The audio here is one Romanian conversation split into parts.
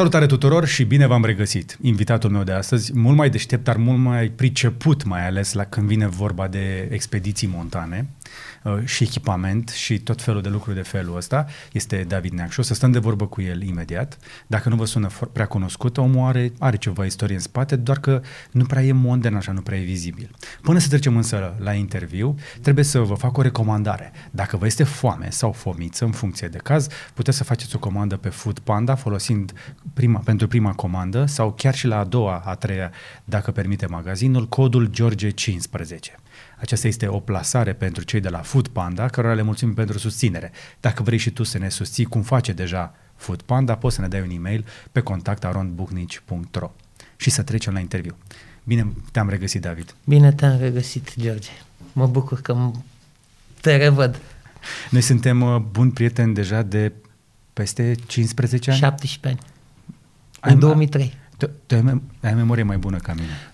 Salutare tuturor și bine v-am regăsit. Invitatul meu de astăzi, mult mai deștept, dar mult mai priceput, mai ales la când vine vorba de expediții montane uh, și echipament și tot felul de lucruri de felul ăsta, este David Neac și o să stăm de vorbă cu el imediat. Dacă nu vă sună prea cunoscut, omul are, are ceva istorie în spate, doar că nu prea e modern așa, nu prea e vizibil. Până să trecem însă la interviu, trebuie să vă fac o recomandare. Dacă vă este foame sau fomiță, în funcție de caz, puteți să faceți o comandă pe Food Panda folosind prima, pentru prima comandă sau chiar și la a doua, a treia, dacă permite magazinul, codul George15. Aceasta este o plasare pentru cei de la Food Panda, cărora le mulțumim pentru susținere. Dacă vrei și tu să ne susții cum face deja Food Panda, poți să ne dai un e-mail pe contactarondbuhnici.ro și să trecem la interviu. Bine te-am regăsit, David. Bine te-am regăsit, George. Mă bucur că te revăd. Noi suntem uh, buni prieteni deja de peste 15 ani? 17 ani. Ai în 2003. Tu, tu ai, ai memorie mai bună ca mine.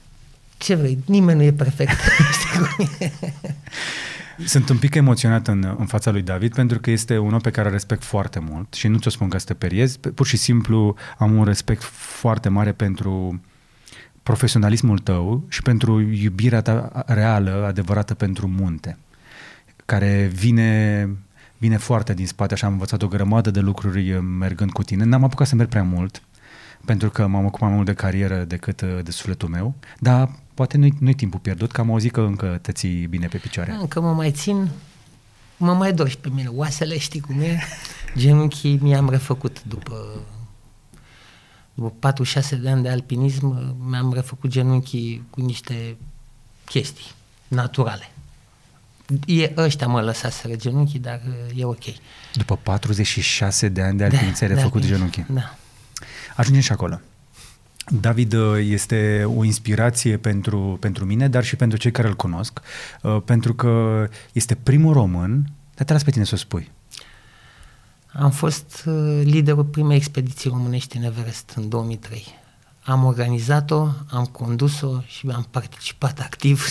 Ce vrei? Nimeni nu e perfect. Sunt un pic emoționat în, în fața lui David pentru că este un om pe care îl respect foarte mult și nu ți-o spun ca să te periezi, pur și simplu am un respect foarte mare pentru profesionalismul tău și pentru iubirea ta reală, adevărată pentru munte, care vine vine foarte din spate, așa am învățat o grămadă de lucruri uh, mergând cu tine. N-am apucat să merg prea mult, pentru că m-am ocupat mai mult de carieră decât uh, de sufletul meu, dar poate nu-i, nu-i timpul pierdut, că am auzit că încă te ții bine pe picioare. Da, încă mă mai țin, mă mai dor și pe mine. Oasele știi cum e? Genunchii mi-am refăcut după după 4-6 de ani de alpinism, mi-am refăcut genunchii cu niște chestii naturale. E, ăștia mă lăsaseră genunchii, dar e ok. După 46 de ani de alpinism da, ai refăcut da, genunchii. Da. Ajungem și acolo. David uh, este o inspirație pentru, pentru mine, dar și pentru cei care îl cunosc, uh, pentru că este primul român, dar te las pe tine să o spui. Am fost uh, liderul primei expediții românești în Everest în 2003. Am organizat-o, am condus-o și am participat activ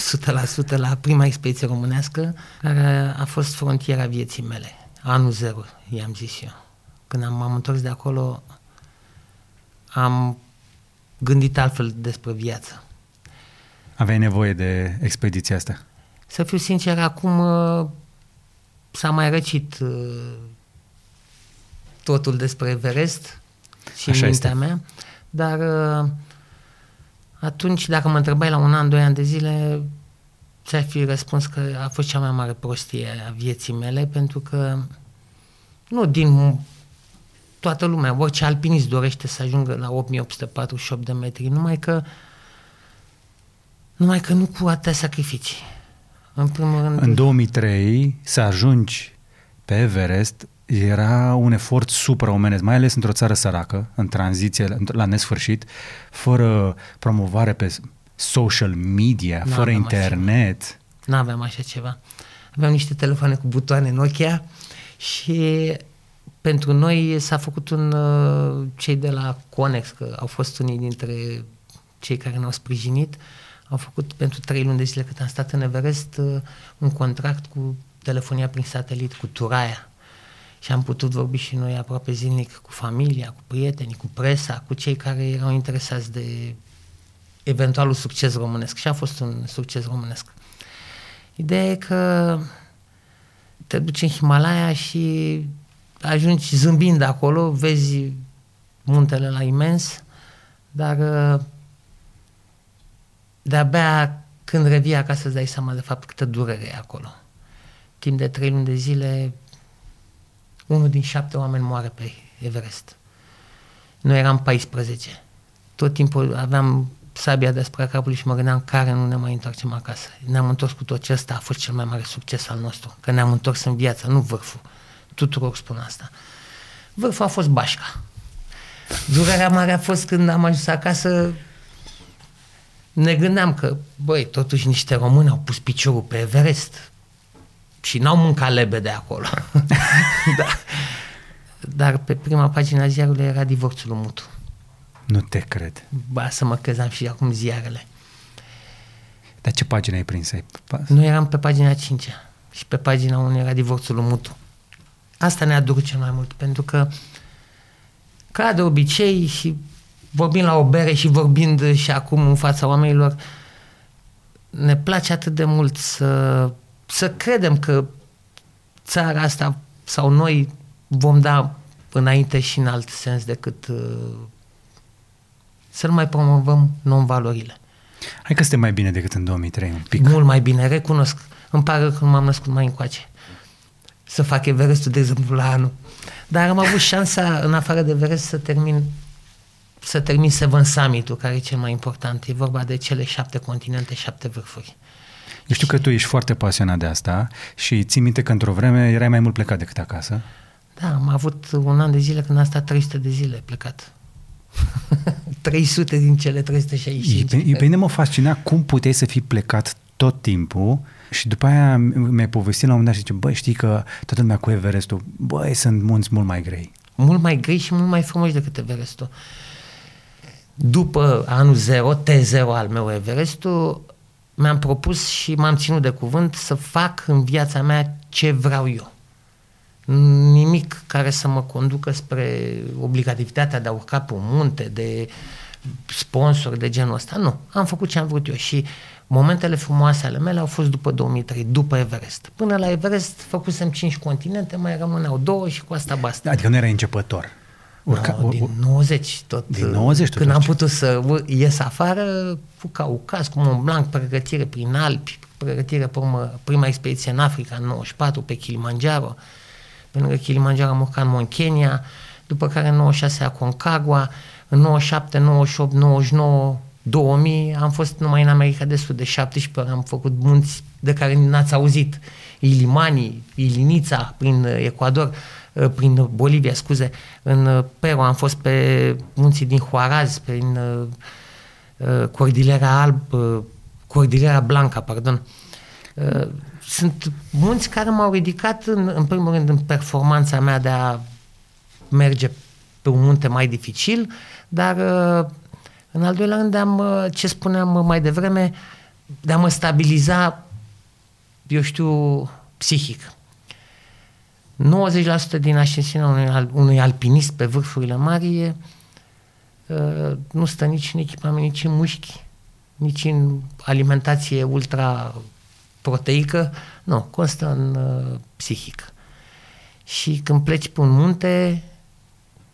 100% la prima expediție românească, care a fost frontiera vieții mele. Anul zero, i-am zis eu. Când am, m-am întors de acolo, am gândit altfel despre viață. Aveai nevoie de expediția asta? Să fiu sincer, acum uh, s-a mai răcit uh, totul despre Everest și Așa în mintea este. mea. Dar uh, atunci, dacă mă întrebai la un an, doi ani de zile, ți-ai fi răspuns că a fost cea mai mare prostie a vieții mele, pentru că nu din toată lumea, orice alpinist dorește să ajungă la 8848 de metri, numai că numai că nu cu atâtea sacrificii. În primul rând... În 2003 să ajungi pe Everest era un efort supraomenesc, mai ales într-o țară săracă, în tranziție, la nesfârșit, fără promovare pe social media, N-aveam fără internet. Nu aveam așa ceva. Aveam niște telefoane cu butoane Nokia și pentru noi s-a făcut un, uh, cei de la Conex, că au fost unii dintre cei care ne-au sprijinit, au făcut pentru trei luni de zile cât am stat în Everest uh, un contract cu telefonia prin satelit, cu Turaia și am putut vorbi și noi aproape zilnic cu familia, cu prietenii, cu presa, cu cei care erau interesați de eventualul succes românesc și a fost un succes românesc. Ideea e că te duci în Himalaya și ajungi zâmbind acolo, vezi muntele la imens, dar de-abia când revii acasă îți dai seama de fapt câtă durere e acolo. Timp de trei luni de zile unul din șapte oameni moare pe Everest. Noi eram 14. Tot timpul aveam sabia despre capului și mă gândeam care nu ne mai întoarcem acasă. Ne-am întors cu tot ce ăsta a fost cel mai mare succes al nostru. Că ne-am întors în viață, nu vârful. Tuturor spun asta. Vârful a fost bașca. Durerea mare a fost când am ajuns acasă, ne gândeam că, băi, totuși niște români au pus piciorul pe Everest și n-au mâncat lebe de acolo. da. Dar pe prima pagina ziarului era divorțul lui Mutu. Nu te cred. Ba, să mă crezam și acum ziarele. Dar ce pagină ai prins? Ai... Noi eram pe pagina 5 și pe pagina 1 era divorțul lui Mutu. Asta ne-a durut cel mai mult, pentru că Ca de obicei și vorbind la o bere și vorbind și acum în fața oamenilor, ne place atât de mult să, să credem că țara asta sau noi vom da înainte și în alt sens decât uh, să nu mai promovăm non-valorile. Hai că suntem mai bine decât în 2003, un pic. Mult mai bine, recunosc. Îmi pare că m-am născut mai încoace. Să fac Everestul, de exemplu, la anul. Dar am avut șansa, în afară de Everest, să termin să termin Seven Summit-ul, care e cel mai important. E vorba de cele șapte continente, șapte vârfuri. Eu știu că tu ești foarte pasionat de asta și ții minte că într-o vreme erai mai mult plecat decât acasă. Da, am avut un an de zile când am stat 300 de zile plecat. 300 din cele 365. E, pe mine mă fascina cum puteai să fii plecat tot timpul și după aia mi-ai povestit la un moment dat și zice, băi, știi că toată lumea cu Everestul, băi, sunt munți mult mai grei. Mult mai grei și mult mai frumoși decât Everestul. După anul 0, T0 al meu Everestul, mi-am propus și m-am ținut de cuvânt să fac în viața mea ce vreau eu. Nimic care să mă conducă spre obligativitatea de a urca pe un munte, de sponsor de genul ăsta. Nu, am făcut ce am vrut eu și momentele frumoase ale mele au fost după 2003, după Everest. Până la Everest făcusem 5 continente, mai rămâneau două și cu asta basta. Adică nu erai începător. Urca, no, din 90 tot. Din 90 Când am putut să ies afară cu Caucas, cu Mont Blanc, pregătire prin Alpi, pregătire pe urmă, prima expediție în Africa, în 94, pe Kilimanjaro. Pe lângă Kilimanjaro am urcat în Mont Kenya, după care în 96 Aconcagua, în 97, 98, 99, 2000 am fost numai în America de Sud, de 17 ori am făcut munți de care n-ați auzit. Ilimani, Ilinița, prin Ecuador. Uh, prin Bolivia, scuze, în uh, Peru, am fost pe munții din Huaraz, prin uh, Cordilera Alb, Cordilera Blanca, pardon. Sunt munți care m-au ridicat, în, în primul rând, în performanța mea de a merge pe un munte mai dificil, dar în al doilea rând, de a mă, ce spuneam mai devreme, de a mă stabiliza, eu știu, psihic. 90% din ascensiunea unui, unui alpinist pe vârfurile mari e, uh, nu stă nici în echipament, nici în mușchi, nici în alimentație ultra proteică, nu, constă în uh, psihic. Și când pleci pe un munte,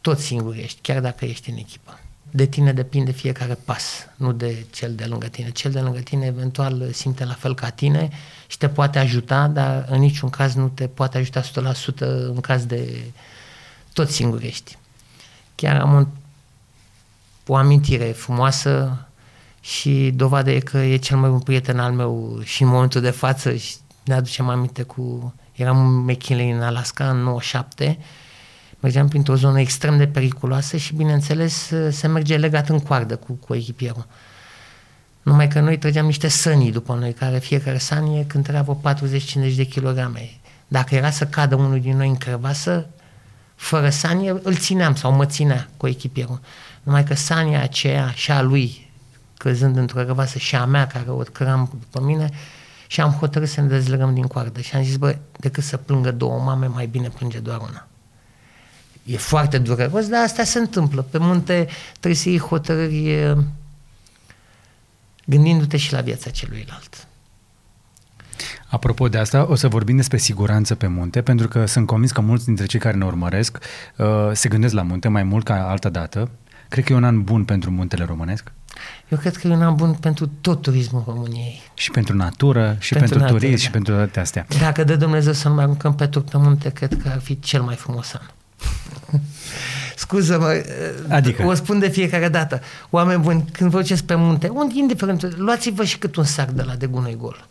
tot singur ești, chiar dacă ești în echipă de tine depinde fiecare pas, nu de cel de lângă tine. Cel de lângă tine eventual simte la fel ca tine și te poate ajuta, dar în niciun caz nu te poate ajuta 100% în caz de tot singur ești. Chiar am un, o amintire frumoasă și dovadă e că e cel mai bun prieten al meu și în momentul de față și ne aducem aminte cu... Eram în McKinley în Alaska în 97 mergeam printr-o zonă extrem de periculoasă și, bineînțeles, se merge legat în coardă cu, cu echipierul. Numai că noi trăgeam niște sănii după noi, care fiecare sanie cântărea vreo 40-50 de kilograme. Dacă era să cadă unul din noi în crevasă, fără sanie, îl țineam sau mă ținea cu echipierul. Numai că sania aceea și a lui, căzând într-o crevasă, și a mea, care o căram după mine, și am hotărât să ne dezlegăm din coardă. Și am zis, bă, decât să plângă două mame, mai bine plânge doar una. E foarte dureros, dar asta se întâmplă. Pe munte trebuie să iei hotărâri gândindu-te și la viața celuilalt. Apropo de asta, o să vorbim despre siguranță pe munte, pentru că sunt convins că mulți dintre cei care ne urmăresc uh, se gândesc la munte mai mult ca altă dată. Cred că e un an bun pentru muntele românesc. Eu cred că e un an bun pentru tot turismul României. Și pentru natură, și pentru, pentru turism, da. și pentru toate astea. Dacă de Dumnezeu să nu mai aruncăm pe pe munte, cred că ar fi cel mai frumos an. Scuză-mă, adică? o spun de fiecare dată. Oameni buni, când vă duceți pe munte, unde, indiferent, luați-vă și cât un sac de la de gunoi gol.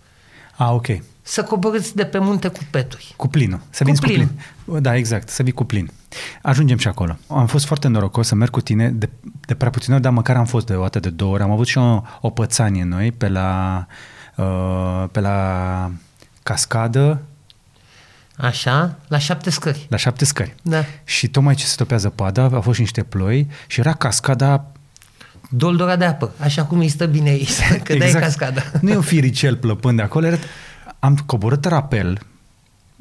A, ok. Să coborâți de pe munte cu peturi. Cu plinul. Să cu plin. cu plin. Da, exact, să vii cu plin. Ajungem și acolo. Am fost foarte norocos să merg cu tine de, de prea puțin ori, dar măcar am fost de o dată de două ori. Am avut și o, o pățanie noi pe la, uh, pe la cascadă Așa, la șapte scări. La șapte scări. Da. Și tocmai ce se topează pada, au fost și niște ploi și era cascada Doldora de apă, așa cum îi stă bine aici, că exact. dai cascada. Nu e un firicel plăpând de acolo, era... am coborât rapel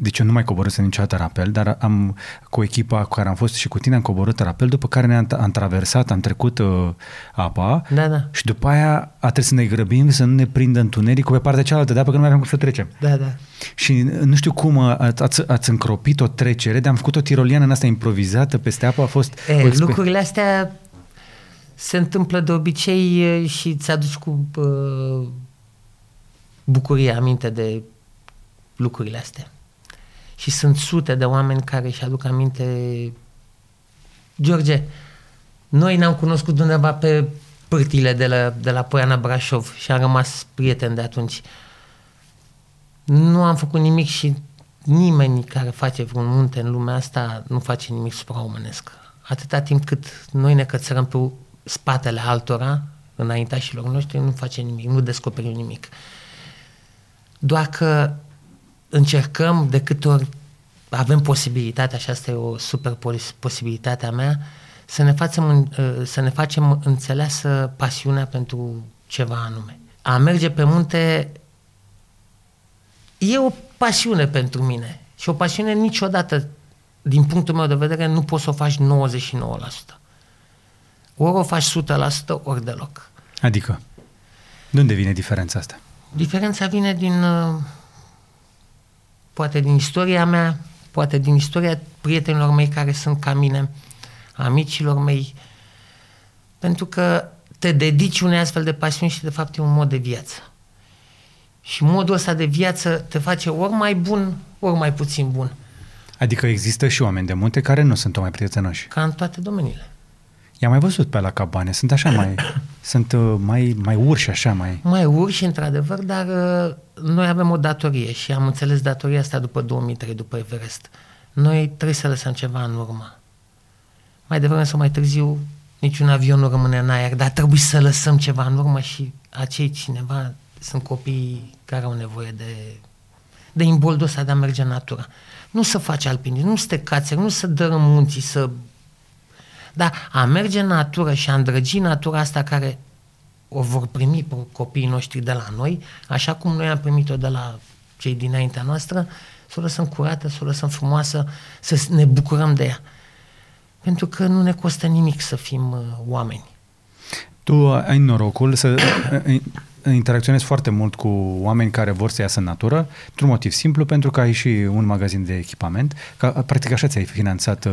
deci eu nu mai coborâsem niciodată rapel, dar am cu echipa cu care am fost și cu tine am coborât rapel, după care ne-am am traversat, am trecut uh, apa Da, da. și după aia a trebuit să ne grăbim să nu ne prindă întunericul pe partea cealaltă de apă, că nu mai aveam cum să trecem. Da, da. Și uh, nu știu cum uh, ați, ați, ați încropit o trecere, dar am făcut o tiroliană în asta improvizată peste apă, a fost E, o exper- lucrurile astea se întâmplă de obicei e, și îți aduci cu uh, bucurie aminte de lucrurile astea. Și sunt sute de oameni care își aduc aminte George, noi ne-am cunoscut undeva pe pârtile de la, de la Poiana Brașov și am rămas prieteni de atunci. Nu am făcut nimic și nimeni care face vreun munte în lumea asta nu face nimic supraomenesc. Atâta timp cât noi ne cățărăm pe spatele altora, înaintașilor noștri, nu face nimic, nu descoperim nimic. Doar că încercăm de câte ori avem posibilitatea, și asta e o super pos- posibilitate a mea, să ne, facem, în- uh, să ne facem înțeleasă pasiunea pentru ceva anume. A merge pe munte e o pasiune pentru mine și o pasiune niciodată, din punctul meu de vedere, nu poți să o faci 99%. Ori o faci 100%, ori deloc. Adică, de unde vine diferența asta? Diferența vine din, uh, poate din istoria mea, poate din istoria prietenilor mei care sunt ca mine, amicilor mei, pentru că te dedici unei astfel de pasiuni și de fapt e un mod de viață. Și modul ăsta de viață te face ori mai bun, ori mai puțin bun, Adică există și oameni de munte care nu sunt o mai prietenoși. ca în toate domeniile. I-am mai văzut pe la cabane, sunt așa mai, sunt uh, mai, mai urși așa, mai... Mai urși, într-adevăr, dar uh, noi avem o datorie și am înțeles datoria asta după 2003, după Everest. Noi trebuie să lăsăm ceva în urmă. Mai devreme sau mai târziu, niciun avion nu rămâne în aer, dar trebuie să lăsăm ceva în urmă și acei cineva sunt copii care au nevoie de, de imboldul ăsta de a merge în natură. Nu să faci alpinism, nu să te cațeri, nu să dărâm munții, să... Dar a merge în natură și a îndrăgi natura asta care o vor primi pe copiii noștri de la noi, așa cum noi am primit-o de la cei dinaintea noastră, să o lăsăm curată, să o lăsăm frumoasă, să ne bucurăm de ea. Pentru că nu ne costă nimic să fim uh, oameni. Tu ai norocul să uh, interacționezi foarte mult cu oameni care vor să iasă în natură, într-un motiv simplu, pentru că ai și un magazin de echipament, că practic așa ți-ai finanțat uh,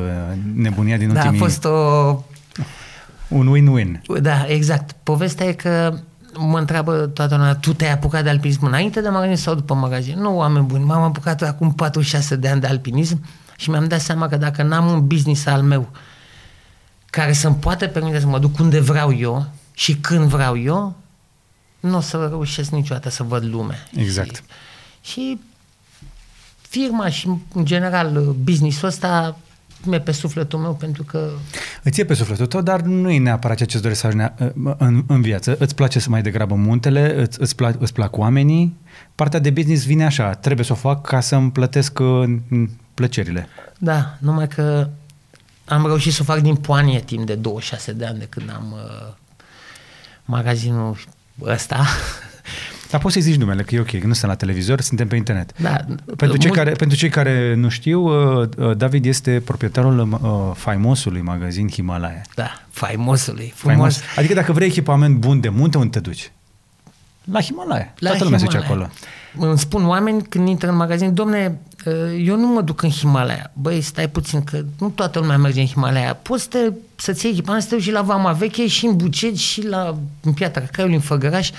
nebunia din Da, a ultimii... fost o... Un win-win. Da, exact. Povestea e că mă întreabă toată lumea, tu te-ai apucat de alpinism înainte de magazin sau după magazin? Nu, oameni buni, m-am apucat acum 46 de ani de alpinism și mi-am dat seama că dacă n-am un business al meu care să-mi poată permite să mă duc unde vreau eu și când vreau eu, nu o să reușesc niciodată să văd lumea. Exact. Și, și firma și, în general, businessul ăsta mi-e pe sufletul meu pentru că Îți e pe sufletul tău, dar nu e neapărat ceea ce îți dorești să ajungi în, în viață. Îți place să mai degrabă muntele, îți, îți, plac, îți plac oamenii. Partea de business vine așa, trebuie să o fac ca să-mi plătesc uh, plăcerile. Da, numai că am reușit să o fac din poanie timp de 26 de ani de când am uh, magazinul ăsta. Dar poți să-i zici numele, că e ok, că nu suntem la televizor, suntem pe internet. Da, Pentru cei, mult- care, pentru cei care nu știu, uh, uh, David este proprietarul uh, faimosului magazin Himalaya. Da, faimosului, frumos. Faimos. Adică dacă vrei echipament bun de munte, unde te duci? La Himalaya. La Toată lumea se duce Himalaya. acolo. Îmi spun oameni când intră în magazin, domne, uh, eu nu mă duc în Himalaya. Băi, stai puțin, că nu toată lumea merge în Himalaya. Poți să te, să-ți iei echipament, să te duci și la Vama Veche, și în Bucegi, și la în Piatra Caiului, în Făgăraș.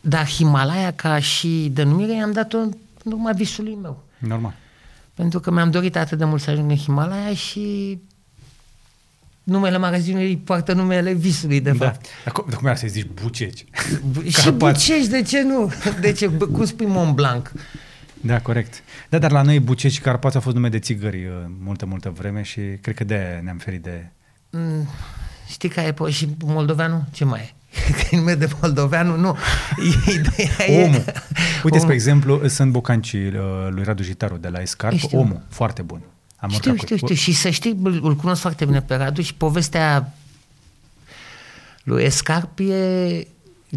Dar Himalaya, ca și denumire, i-am dat-o în urma visului meu. Normal. Pentru că mi-am dorit atât de mult să ajung în Himalaya și numele magazinului poartă numele visului, de Da. fapt. Dar cum, dar cum ar să-i zici buceci? Da. Și Carpați. Bucești, de ce nu? De ce? Bă, Cum spui Mont Blanc? Da, corect. Da, dar la noi Buceci și Carpați au fost nume de țigări uh, multă, multă vreme și cred că de ne-am ferit de... Mm, Știi că e pe, și moldoveanu? Ce mai e? Că e nume de moldoveanu? Nu. Ideea e... Omul. Uite, Om- spre exemplu, sunt bocancii uh, lui Radu Jitaru de la Escarp. Știu. Omul, foarte bun. Am Știu, urcat știu, cu- știu. Și să știi, îl îl cunosc foarte bine pe Radu și povestea lui Escarp e,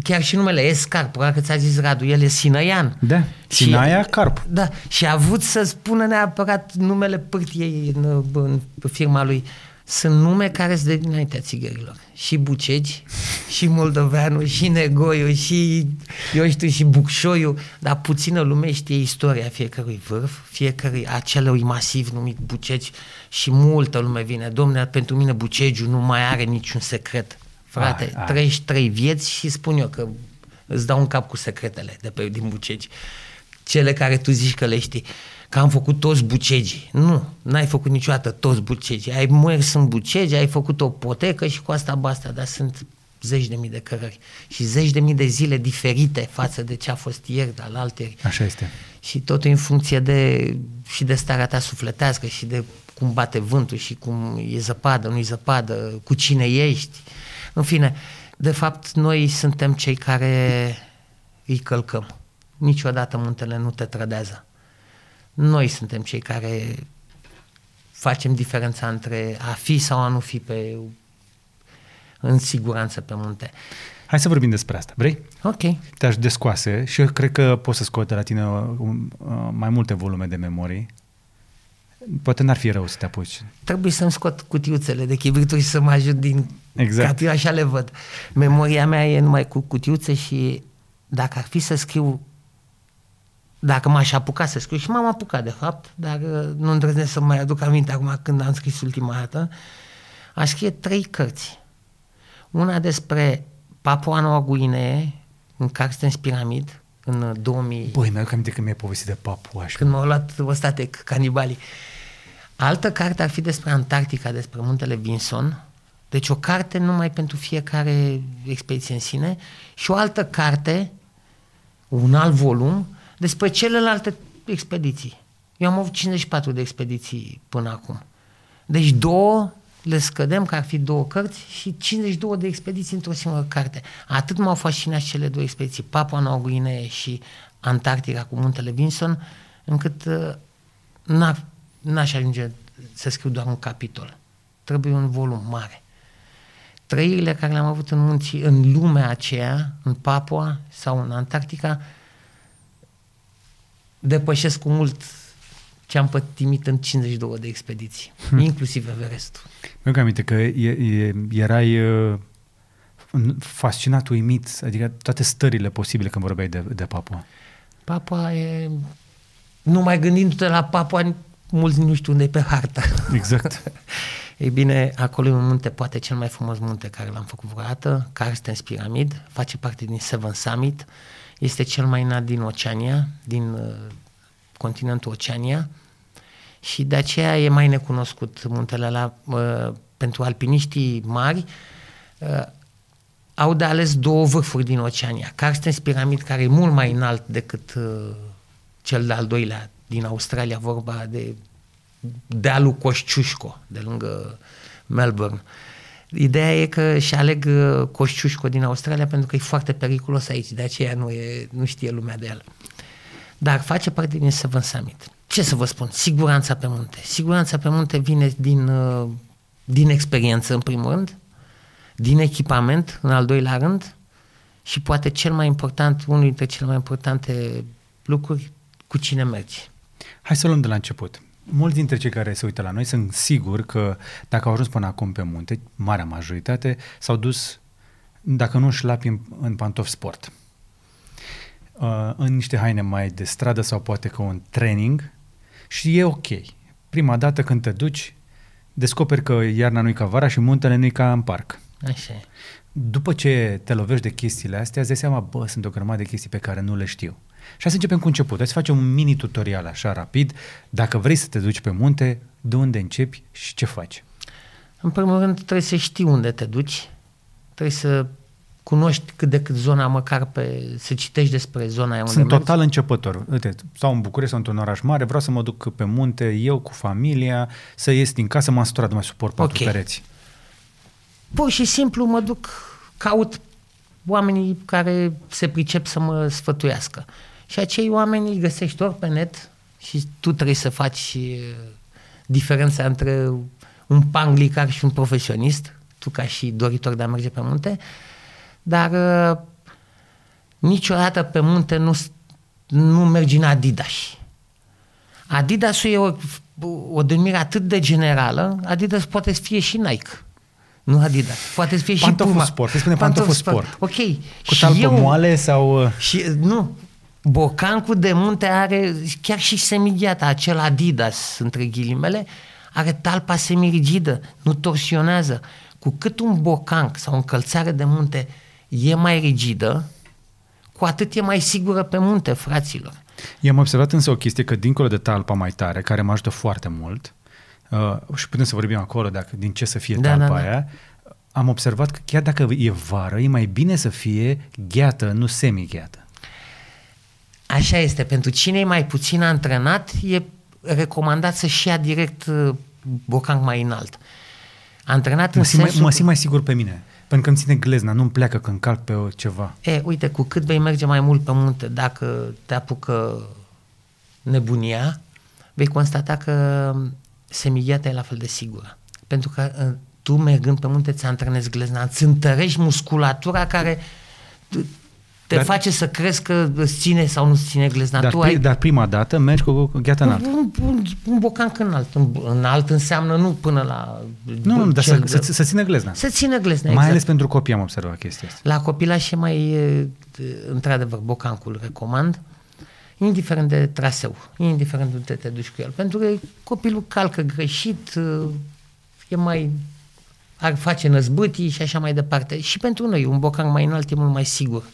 chiar și numele Escar, probabil că ți-a zis Radu, el e Sinăian. Da, Sinaia Carp. Da, și a vrut să spună neapărat numele pârtiei în, în firma lui. Sunt nume care sunt de dinaintea țigărilor. Și Bucegi, și Moldoveanu, și Negoiu, și, eu știu, și Bucșoiu, dar puțină lume știe istoria fiecărui vârf, fiecărui acelui masiv numit Bucegi și multă lume vine. Domnule, pentru mine Bucegiu nu mai are niciun secret. Frate, ai, ai. 33 vieți și spun eu că îți dau un cap cu secretele de pe din Bucegi. Cele care tu zici că le știi că am făcut toți bucegii. Nu, n-ai făcut niciodată toți bucegii. Ai mers în bucegi, ai făcut o potecă și cu asta basta, dar sunt zeci de mii de cărări și zeci de mii de zile diferite față de ce a fost ieri, al alteri. Așa este. Și totul în funcție de, și de starea ta sufletească și de cum bate vântul și cum e zăpadă, nu-i zăpadă, cu cine ești. În fine, de fapt, noi suntem cei care îi călcăm. Niciodată muntele nu te trădează. Noi suntem cei care facem diferența între a fi sau a nu fi pe, în siguranță pe munte. Hai să vorbim despre asta. Vrei? Ok. Te-aș descoase și eu cred că poți să scoate la tine un, uh, mai multe volume de memorii. Poate n-ar fi rău să te apuci. Trebuie să-mi scot cutiuțele de chibrituri și să mă ajut din exact. cap. Eu așa le văd. Memoria mea e numai cu cutiuțe și dacă ar fi să scriu dacă m-aș apuca să scriu, și m-am apucat de fapt, dar uh, nu îndrăznesc să mai aduc aminte acum când am scris ultima dată, aș scrie trei cărți. Una despre Papua Noua Guinee, în Carstens Piramid, în 2000... Uh, Băi, mi-aduc aminte că mi-ai povestit de Papua. Așa. Când m-au luat ostatec, canibalii. Altă carte ar fi despre Antarctica, despre muntele Vinson. Deci o carte numai pentru fiecare expediție în sine și o altă carte, un alt volum, despre celelalte expediții. Eu am avut 54 de expediții până acum. Deci două le scădem, că ar fi două cărți, și 52 de expediții într-o singură carte. Atât m-au fascinat cele două expediții, Papua Noua Guinee și Antarctica cu muntele Vinson, încât uh, n-ar, n-aș ajunge să scriu doar un capitol. Trebuie un volum mare. Trăirile care le-am avut în munții, în lumea aceea, în Papua sau în Antarctica, depășesc cu mult ce am pătimit în 52 de expediții, hmm. inclusiv Everestul. Mi-am aminte că e, e, erai uh, fascinat, uimit, adică toate stările posibile când vorbeai de, de Papua. Papua e... Numai gândindu-te la Papua, mulți nu știu unde e pe hartă. Exact. Ei bine, acolo e un munte, poate cel mai frumos munte care l-am făcut vreodată, Carstens Pyramid, face parte din Seven Summit, este cel mai înalt din Oceania, din uh, continentul Oceania și de aceea e mai necunoscut muntele la uh, pentru alpiniștii mari uh, au de ales două vârfuri din Oceania. Carstens Piramid, care e mult mai înalt decât uh, cel de-al doilea din Australia, vorba de dealul Coșciușco, de lângă Melbourne. Ideea e că și aleg uh, Coșciușco din Australia pentru că e foarte periculos aici, de aceea nu, e, nu știe lumea de el. Dar face parte din Seven Summit. Ce să vă spun? Siguranța pe munte. Siguranța pe munte vine din, uh, din experiență, în primul rând, din echipament, în al doilea rând, și poate cel mai important, unul dintre cele mai importante lucruri, cu cine mergi. Hai să luăm de la început mulți dintre cei care se uită la noi sunt siguri că dacă au ajuns până acum pe munte, marea majoritate, s-au dus, dacă nu în șlapi, în, în pantofi sport. Uh, în niște haine mai de stradă sau poate că un training și e ok. Prima dată când te duci, descoperi că iarna nu-i ca vara și muntele nu-i ca în parc. Așa După ce te lovești de chestiile astea, îți dai seama, bă, sunt o grămadă de chestii pe care nu le știu. Și hai să începem cu început. Hai să facem un mini tutorial așa rapid. Dacă vrei să te duci pe munte, de unde începi și ce faci? În primul rând trebuie să știi unde te duci. Trebuie să cunoști cât de cât zona, măcar pe, să citești despre zona aia unde Sunt mergi. total începător. Uite, sau în București sau într-un oraș mare, vreau să mă duc pe munte, eu cu familia, să ies din casă, m-am săturat, mai suport patru okay. pereți. Pur și simplu mă duc, caut oamenii care se pricep să mă sfătuiască. Și acei oameni îi găsești ori pe net și tu trebuie să faci uh, diferența între un panglicar și un profesionist, tu ca și doritor de a merge pe munte, dar uh, niciodată pe munte nu, nu mergi în Adidas. Adidasul e o, o denumire atât de generală, Adidas poate să fie și Nike. Nu Adidas. Poate să fie Pantoful și Puma. sport. Se spune pantoful sport. Ok. Cu Și talpă eu- moale sau... uh, Și nu, bocancul de munte are, chiar și semigheata, acel Adidas, între ghilimele, are talpa semirigidă, nu torsionează. Cu cât un bocanc sau o încălțare de munte e mai rigidă, cu atât e mai sigură pe munte, fraților. I-am observat însă o chestie că dincolo de talpa mai tare, care mă ajută foarte mult, uh, și putem să vorbim acolo dacă, din ce să fie Da, talpa da, da. aia, am observat că chiar dacă e vară, e mai bine să fie gheată, nu semi-gheată. Așa este, pentru cine e mai puțin antrenat, e recomandat să-și ia direct uh, bocanc mai înalt. Antrenat în Mă simt, mai, sensul... mă simt mai sigur pe mine, pentru că îmi ține glezna, nu-mi pleacă când calc pe o- ceva. E, uite, cu cât vei merge mai mult pe munte, dacă te apucă nebunia, vei constata că semigheata e la fel de sigură. Pentru că uh, tu mergând pe munte îți antrenezi glezna, îți întărești musculatura care t- te Dar- face să crezi că îți ține sau nu îți ține glezna. Dar, tu pri, ai dar prima dată mergi cu cu gheata înaltă. un, un, un bocanc înalt. Un, înalt înseamnă nu până la... Nu, nu, dar cel să, de- să, să țină glezna. să țină glezna, Mai exact. ales pentru copii am observat chestia asta. La copilaș e mai, e, într-adevăr, bocancul recomand, indiferent de traseu, indiferent unde te duci cu el. Pentru că copilul calcă greșit, e mai ar face năzbâtii și așa mai departe. Și pentru noi, un bocanc mai înalt e mult mai sigur.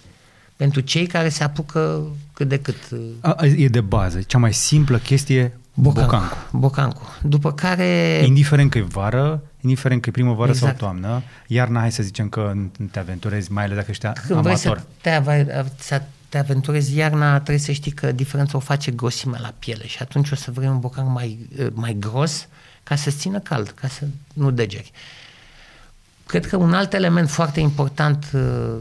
Pentru cei care se apucă cât de cât A, a, e de bază. Cea mai simplă chestie, bocancul. bocancul. bocancul. După care... Indiferent că e vară, indiferent că e primăvară Exact. sau toamnă, iarna, hai să zicem că nu te aventurezi, mai ales dacă ești Când vrei amator. să te, ava- să te aventurezi iarna, trebuie să știi că diferența o face grosimea la piele și atunci o să vrei un bocanc mai, eh, mai gros ca să țină cald, ca să nu degeri. Cred că un alt element foarte important, eh,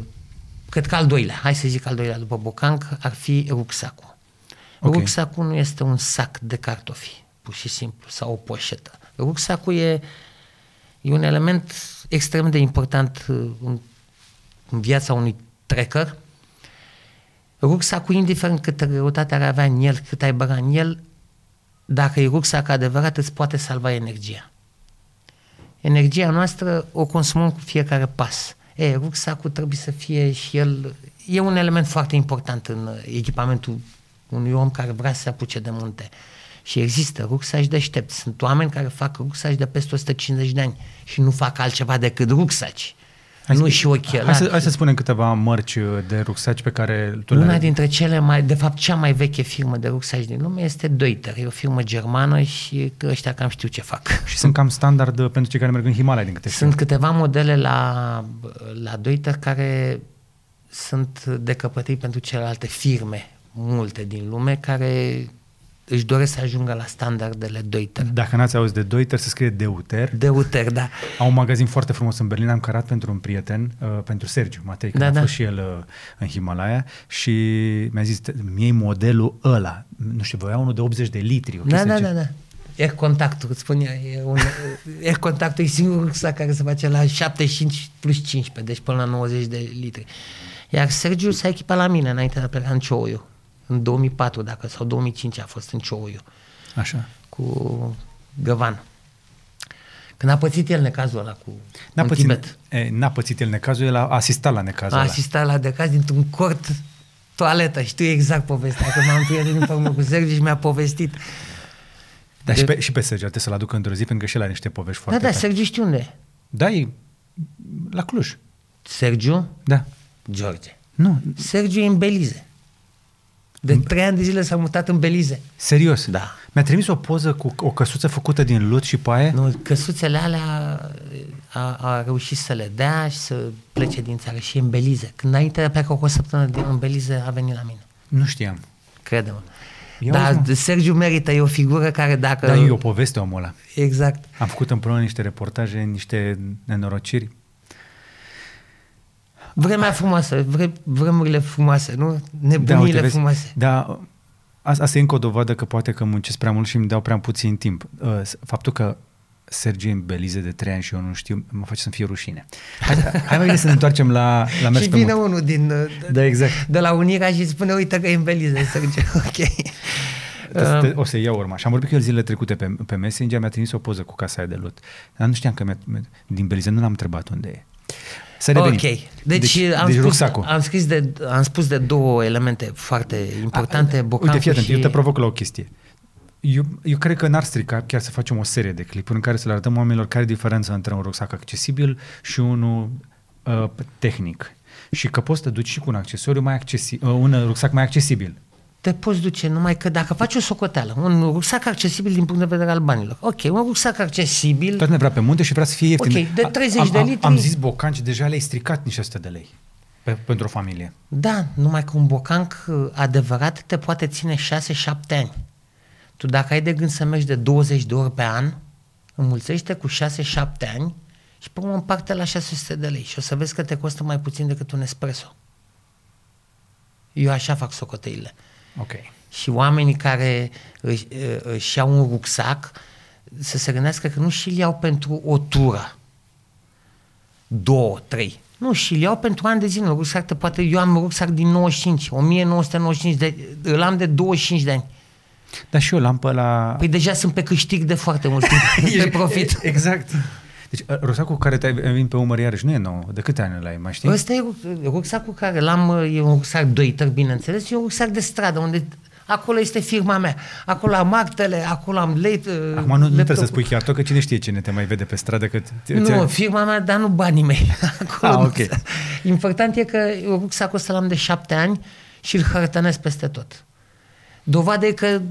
cred că al doilea, hai să zic al doilea după bocanc, ar fi rucsacul. Ok. Okay. Rucsacul nu este un sac de cartofi, pur și simplu, sau o poșetă. Rucsacul e, e un element extrem de important eh, în, în viața unui trekker. Rucsacul, indiferent câtă greutate ar avea în el, cât ai băga în el, dacă e rucsac adevărat, îți poate salva energia. Energia noastră o consumăm cu fiecare pas. E, rucsacul trebuie să fie și el... E un element foarte important în echipamentul unui om care vrea să se apuce de munte. Și există rucsaci deștepți. Sunt oameni care fac rucsaci de peste 150 de ani și nu fac altceva decât rucsaci. Hai nu să- și ochelari. Hai să, hai să spunem câteva mărci de rucsaci pe care tu Una le dintre cele mai, de fapt, cea mai veche firmă de rucsaci din lume este Deuter. E o firmă germană și că ăștia cam știu ce fac. Și sunt cam standard pentru cei care merg în Himalaya, din câte știu. Sunt câteva modele la, la Deuter care sunt decăpătări pentru celelalte firme, multe din lume, care își doresc să ajungă la standardele Deuter. Dacă n-ați auzit de Deuter, se scrie Deuter. Deuter, da. Au un magazin foarte frumos în Berlin, am cărat pentru un prieten, uh, pentru Sergiu Matei, că Da, a da. fost și el uh, în Himalaya și mi-a zis, mi modelul ăla, nu știu, voia unul de 80 de litri. O Da, chestie da, de da, gen- da. Air contactul, îți spun eu, e un, air contactul e singurul rucsac care se face la 75 plus 15, deci până la 90 de litri. Iar Sergiu s-a echipat la mine înainte de a pleca în Cioiu, în 2004, dacă, sau 2005 a fost în Cioiu, Așa. cu Găvan. Când a pățit el necazul ăla cu N-a în pățit, Tibet. e, n-a pățit el necazul, el a asistat la necazul A ăla. asistat la decaz dintr-un cort toaletă, știu exact povestea, că m-am prietenit pe urmă cu Sergiu și mi-a povestit. Dar și de- pe, și pe Sergiu trebuie să-l aducă într-o zi, pentru că și el are niște povești Da, foarte da, tare. Sergiu știu unde e. Da, e la Cluj. Sergiu Da. George. Nu, Sergiu e în Belize. De trei ani de zile s-a mutat în Belize. serios. Da. Mi-a trimis o poză cu o căsuță făcută din lut și paie. Nu, căsuțele alea a, a reușit să le dea și să plece din țară și e în Belize. Când înainte de a pleca cu o săptămână din, în Belize, a venit la mine. Nu știam. Crede-mă. Ia Dar uzi, mă. Sergiu merită, e o figură care dacă... Dar e o poveste omul ăla. Exact. Am făcut împreună niște reportaje, niște nenorociri. Vremea frumoasă, vre, vremurile frumoase, nu? Da, Nebunile uite, vezi, frumoase. Da, asta, asta e încă o dovadă că poate că muncesc prea mult și îmi dau prea puțin timp. Uh, Faptul că Sergiu în Belize de trei ani și eu nu știu, mă face să-mi fie rușine. Hai, hai mai bine să ne întoarcem la, la mers și pe vine munte. unul din, Da, exact. de la Unirea și spune, uite că e în Belize, Sergiu. ok. Te- te- O să iau urma. Și am vorbit cu el zilele trecute pe, pe Messenger, mi-a trimis o poză cu casa aia de lut. Dar nu știam că mi-a, mi- din Belize, nu l-am întrebat unde e. Să revenim. Ok. Deci, deci, am, deci spus, rucsacul. am, scris de, am spus de două elemente foarte importante, A, bocancul Uite, fii atent, și... eu te provoc la o chestie. Eu, eu cred că n-ar strica chiar să facem o serie de clipuri în care să le arătăm oamenilor care e diferența între un rucsac accesibil și unul uh, tehnic. Și că poți să te duci și cu un accesoriu mai accesibil, uh, un rucsac mai accesibil. Te poți duce numai că dacă faci o socoteală, un rucsac accesibil din punct de vedere al banilor. Ok, un rucsac accesibil, Tot ne vrea pe munte și vrea să fie ieftin. Ok, de 30 am, de am, litri. Am zis bocanci, deja le-ai stricat niște 100 de lei pe, pentru o familie. da, numai că un bocanc uh, adevărat te poate ține 6-7 ani. Tu dacă ai de gând să mergi de 20 de ori pe an, înmulțește cu 6-7 ani și pe urmă împarte la 600 de lei și o să vezi că te costă mai puțin decât un espresso. Eu așa fac socoteile. Ok. Și oamenii care își, își iau un rucsac să se gândească că nu și-l iau pentru o tură, două, trei. Nu, și-l iau pentru ani de zile. Un rucsac te poate... Eu am un rucsac din 95, 1995, de, îl am de 25 de ani. Dar și eu lampă la... Păi deja sunt pe câștig de foarte mult timp, pe profit. Exact. Deci uh, rucsacul care te-ai venit pe umăr iarăși nu e nou. De câte ani l-ai, mai știi? Ăsta e ru- rucsacul care l-am, e un rucsac 2 tări, bineînțeles, e un rucsac de stradă, unde acolo este firma mea. Acolo am actele, acolo am late, Acum nu, nu trebuie să spui chiar tot, că cine știe cine te mai vede pe stradă. Că ți- Nu, ți- firma mea, dar nu banii mei. Acolo Ah, nu ok. se- Important e că eu rucsacul ăsta l-am de șapte ani și îl hărtănesc peste tot. Dovadă e că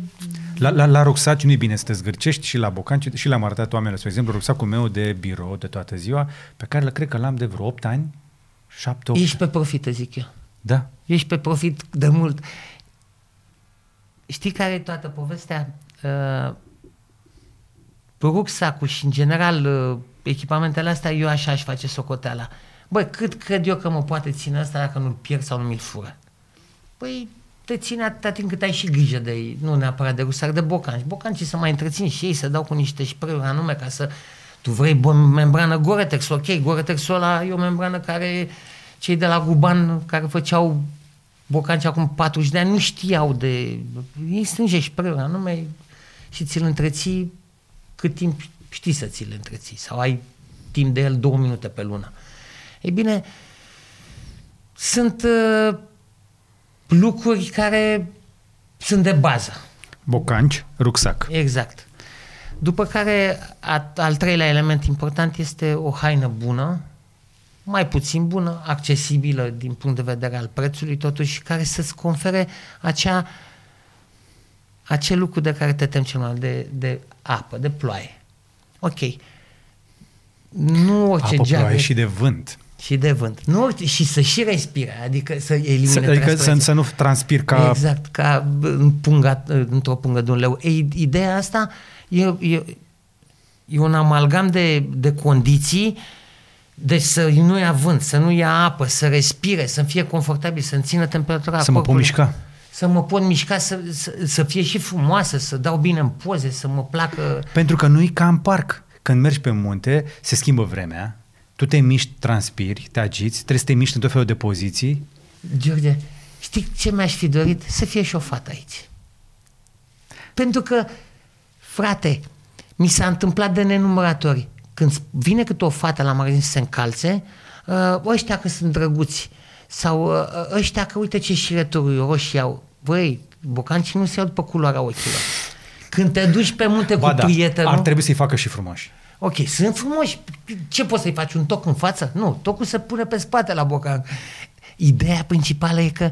La, la, la rucsaci nu-i bine să te zgârcești și la bocanci și le-am arătat oamenilor. Spre exemplu, rucsacul meu de birou de toată ziua, pe care cred că l-am de vreo 8 ani, 7 8 ești pe profit, zic eu. Da. Ești pe profit de mult. Știi care e toată povestea? Uh, rucsacul și, în general, uh, echipamentele astea, eu așa aș face socoteala. Băi, cât cred eu că mă poate ține asta dacă nu-l pierd sau nu mi-l fură? Păi, te ține atâta timp cât ai și grijă de ei, nu neapărat de rusac, de bocanci. Bocancii să mai întrețin și ei, să dau cu niște spray anume ca să... Tu vrei bo- membrană Gore-Tex, ok, Gore-Texul ăla e o membrană care cei de la Guban care făceau bocanci acum 40 de ani nu știau de... Ei strânge spray anume și ți-l întreții cât timp știi să ți-l întreții sau ai timp de el două minute pe lună. Ei bine, sunt uh, lucruri care sunt de bază. Bocanci, rucsac. Exact. După care, a, al treilea element important este o haină bună, mai puțin bună, accesibilă din punct de vedere al prețului, totuși, care să-ți confere acea, acel lucru de care te tem cel mai mult, de, de apă, de ploaie. Ok. Nu orice Apă, geacă ploaie și de vânt. Și de vânt. Nu orice, și să și respire, adică să elimine Să, adică să, transpirația. să nu transpir ca... Exact, ca în punga, într-o pungă de un leu. Ei, ideea asta e, e, e un amalgam de, de condiții deci să nu ia vânt, să nu ia apă, să respire, să fie confortabil, să-mi țină temperatura Să mă pot corpului. mișca. Să mă pot mișca, să, să, să fie și frumoasă, să dau bine în poze, să mă placă. Pentru că nu-i ca în parc. Când mergi pe munte, se schimbă vremea, tu te miști, transpiri, te agiți, trebuie să te miști în tot felul de poziții. George, știi ce mi-aș fi dorit? Să fie și o fată aici. Pentru că, frate, mi s-a întâmplat de nenumărate ori. Când vine câte o fată la magazin să se încalțe, uh, ăștia că sunt drăguți sau uh, ăștia că uite ce șireturi roșii au. Băi, bocancii nu se iau după culoarea ochilor. Când te duci pe munte Ba cu da, prietenul... ar trebui să-i facă și frumoși. Ok, sunt frumoși. Ce poți să-i faci? Un toc în față? Nu, tocul se pune pe spate la bocan. Ideea principală e că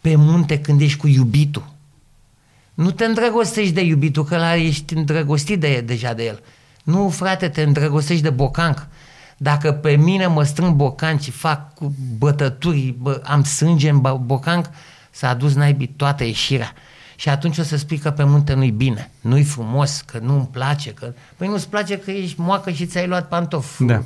pe munte când ești cu iubitul, nu te îndrăgostești de iubitul, că la ești îndrăgostit de, deja de el. Nu, frate, te îndrăgostești de bocanc. Dacă pe mine mă strâng bocanci și fac cu bătături, bă, am sânge în bo- bocanc, s-a adus naibii toată ieșirea. Și atunci o să spui că pe munte nu-i bine, nu-i frumos, că nu-mi place, că... Păi nu-ți place că ești moacă și ți-ai luat pantof Da.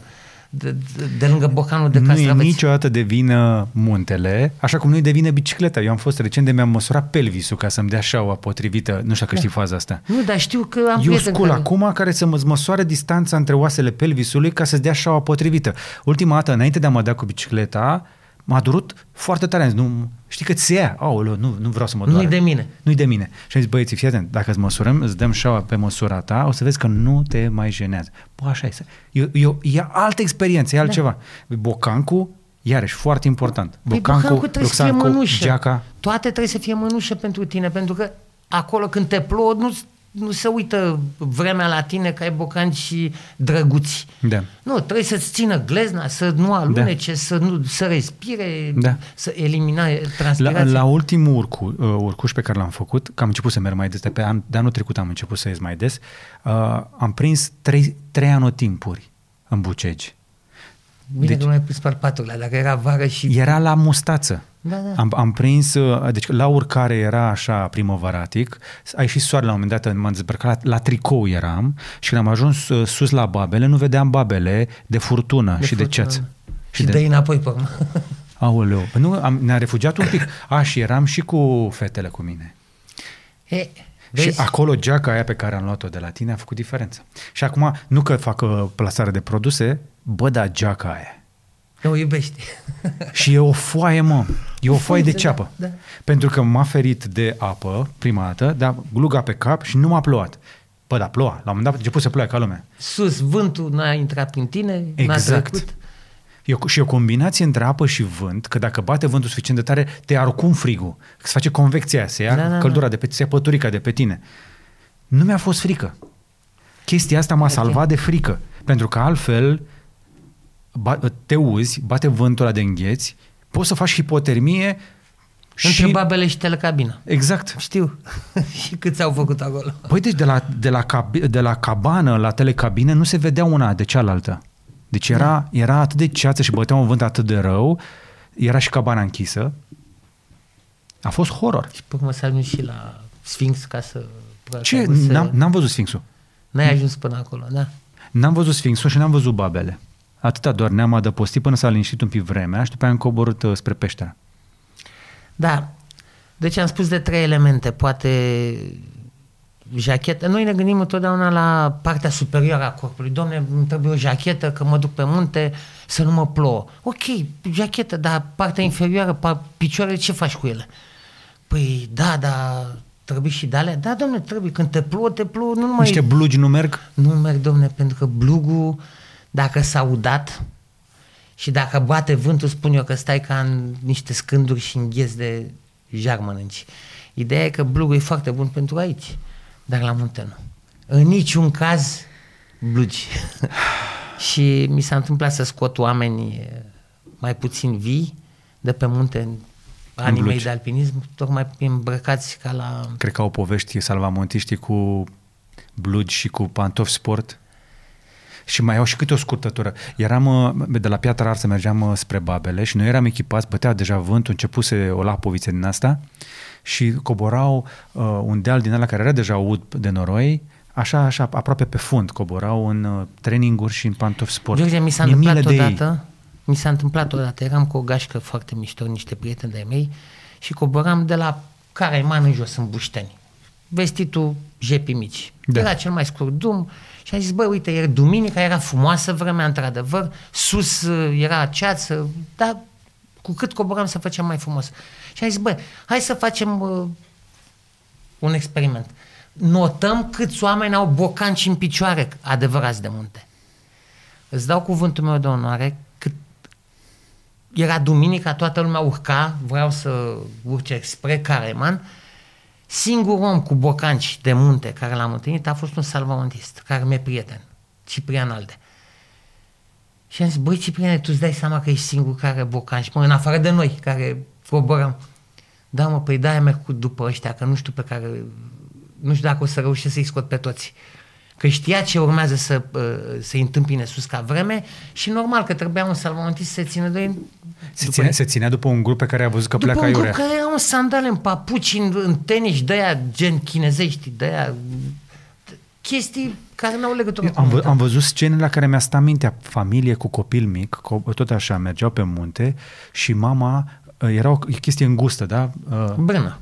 de, de, de lângă bocanul de nu e castraveți. niciodată de vină muntele, așa cum nu e de vină bicicleta. Eu am fost recent de mi-am măsurat pelvisul ca să-mi dea șaua potrivită. Nu știu dacă știi faza asta. Nu, dar știu că am Eu prieteni scul care... acum care să mă măsoare distanța între oasele pelvisului ca să-ți dea șaua potrivită. Ultima dată, înainte de a mă da cu bicicleta, m-a durut foarte tare. Am zis, Nu, știi că ți ia? Aoleu, nu, nu vreau să mă doară. Nu-i de mine. Nu-i de mine. Și am zis, băieții, fii atent, dacă îți măsurăm, îți dăm șaua pe măsura ta, o să vezi că nu te mai jenează. Bă, așa este. E, e, e altă experiență, e altceva. Da. Bocancul, iarăși, foarte important. Păi bocancul trebuie să fie luxancul, mănușă. geaca. Toate trebuie să fie mănușă pentru tine, pentru că acolo când te plouă, nu, nu se uită vremea la tine că ai bocanci și drăguți. Da. Nu, trebuie să-ți țină glezna, să nu alunece, da. să, nu, să respire, Da. să elimina La, transpirația. la ultimul urcu, uh, urcuș pe care l-am făcut, că am început să merg mai des, de, pe an, de anul trecut am început să ies mai des, uh, am prins trei, trei anotimpuri în Bucegi. Bine deci- că nu ai pus parpaturile, dacă era vară și... Era la mustață. Da, da. Am, am prins, uh, deci la urcare era așa primăvaratic, a ieșit soarele la un moment dat, m-am dezbrăcat, la, la tricou eram și când am ajuns uh, sus la babele, nu vedeam babele de furtună De și de furtună. ceață. Și dă înapoi pe urmă. Aoleu, Păi nu, am, ne-a refugiat un pic. A, și eram și cu fetele cu mine. E, Vezi? vezi? Și acolo geaca aia pe care am luat-o de la tine a făcut diferență. Și acum, nu că fac uh, plasare de produse, bă, da, geaca aia. O iubești. Și e o foaie, mă. E o foaie de Da, ceapă. da. Pentru că m-a ferit de apă prima dată, dar gluga pe cap și nu m-a plouat. Bă, da, ploua. La un moment dat a început să ploaie ca lumea. Sus, vântul n-a intrat prin tine, n-a Exact. trecut. E o, și e o combinație între apă și vânt, că dacă bate vântul suficient de tare, te ia oricum frigul. Că se face convecția aia, se ia Da, da, căldura de pe se ia păturica de pe tine. Nu mi-a fost frică. Chestia asta m-a salvat de frică. Pentru că altfel ba, te uzi, bate vântul ăla de îngheți, poți să faci hipotermie Între și... babele și telecabina. Exact. Știu. și câți au făcut acolo. Păi deci de la, de, la cab, de la cabană la telecabină nu se vedea una de cealaltă. Deci era, era atât de ceață și bătea un vânt atât de rău, era și cabana închisă. A fost horror. Și pe urmă să ajungi și la Sphinx ca să... Ce? ca să- N-am, n-am văzut Sfinxul. N-ai ajuns până acolo, da? N-am văzut Sfinxul și n-am văzut babele. Atâta doar ne-am adăpostit până s-a liniștit un pic vremea și după aia am coborât uh, spre peștera. Da. Deci am spus de trei elemente. Poate jachetă. Noi ne gândim întotdeauna la partea superioară a corpului. Domne, îmi trebuie o jachetă că mă duc pe munte să nu mă plouă. Ok, jachetă, dar partea inferioară, pa, picioarele, ce faci cu ele? Păi da, dar trebuie și de alea? Da, domne, trebuie. Când te plouă, te plouă, nu numai... Niște blugi nu merg? Nu merg, domne, pentru că blugul, dacă s-a udat și dacă bate vântul, spun eu că stai ca în niște scânduri și îngheți de jar mănânci. Ideea e că blugul e foarte bun pentru aici, dar la munte nu. În niciun caz blugi. și mi s-a întâmplat să scot oameni eh, mai puțin vii de pe munte în anii mei blugi. de alpinism, tocmai îmbrăcați ca la... Cred că au povești salvamontiștii cu blugi și cu pantofi sport. Și mai au și câte o scurtătură. Eram uh, de la Piatra Arsă, mergeam uh, spre Babele și noi eram echipați, bătea deja vântul, începuse o lapoviță din asta și coborau uh, un deal din ăla care era deja ud de noroi, așa, așa, aproape pe fund, coborau în uh, traininguri și în pantofi sport. George, mi s-a Mi-e întâmplat milă de ei. odată, mi s-a întâmplat odată, eram cu o gașcă foarte mișto, niște prieteni de-ai mei și coboram de la Caraiman în jos, în Bușteni. Vestitul jepii mici. Da. Era cel mai scurt drum și am zis, băi, uite, era duminica, era frumoasă vremea, într-adevăr, sus uh, era ceață, dar cu cât coboram să facem mai frumos. Și am zis, băi, hai să facem uh, un experiment. Notăm câți oameni au bocanci în picioare adevărați de munte. Îți dau cuvântul meu de onoare, cât era duminica, toată lumea urca, vreau să urce spre Careman, singurul om cu bocanci de munte care l-am întâlnit a fost un salvamentist, care mi-e prieten, Ciprian Alde. Și am zis, băi Cipriane, tu îți dai seama că ești singur care are bocanci, mă, în afară de noi, care coborăm. Da, mă, păi de-aia merg cu după ăștia, că nu știu pe care, nu știu dacă o să reușesc să-i scot pe toți. Că știa ce urmează să, uh, să-i întâmpine sus ca vreme și normal că trebuia un salvamentist să se țină de ei. Se, după- ține, se ținea după un grup pe care a văzut că după pleacă un grup aiurea. care erau în sandale, în papuci, în, în tenis, de aia gen chinezești, de aia chestii care nu au legătură cu Am, vă, muntea. am văzut scene la care mi-a stat mintea, familie cu copil mic, co- tot așa, mergeau pe munte și mama, uh, era o chestie îngustă, da? Uh, Brână.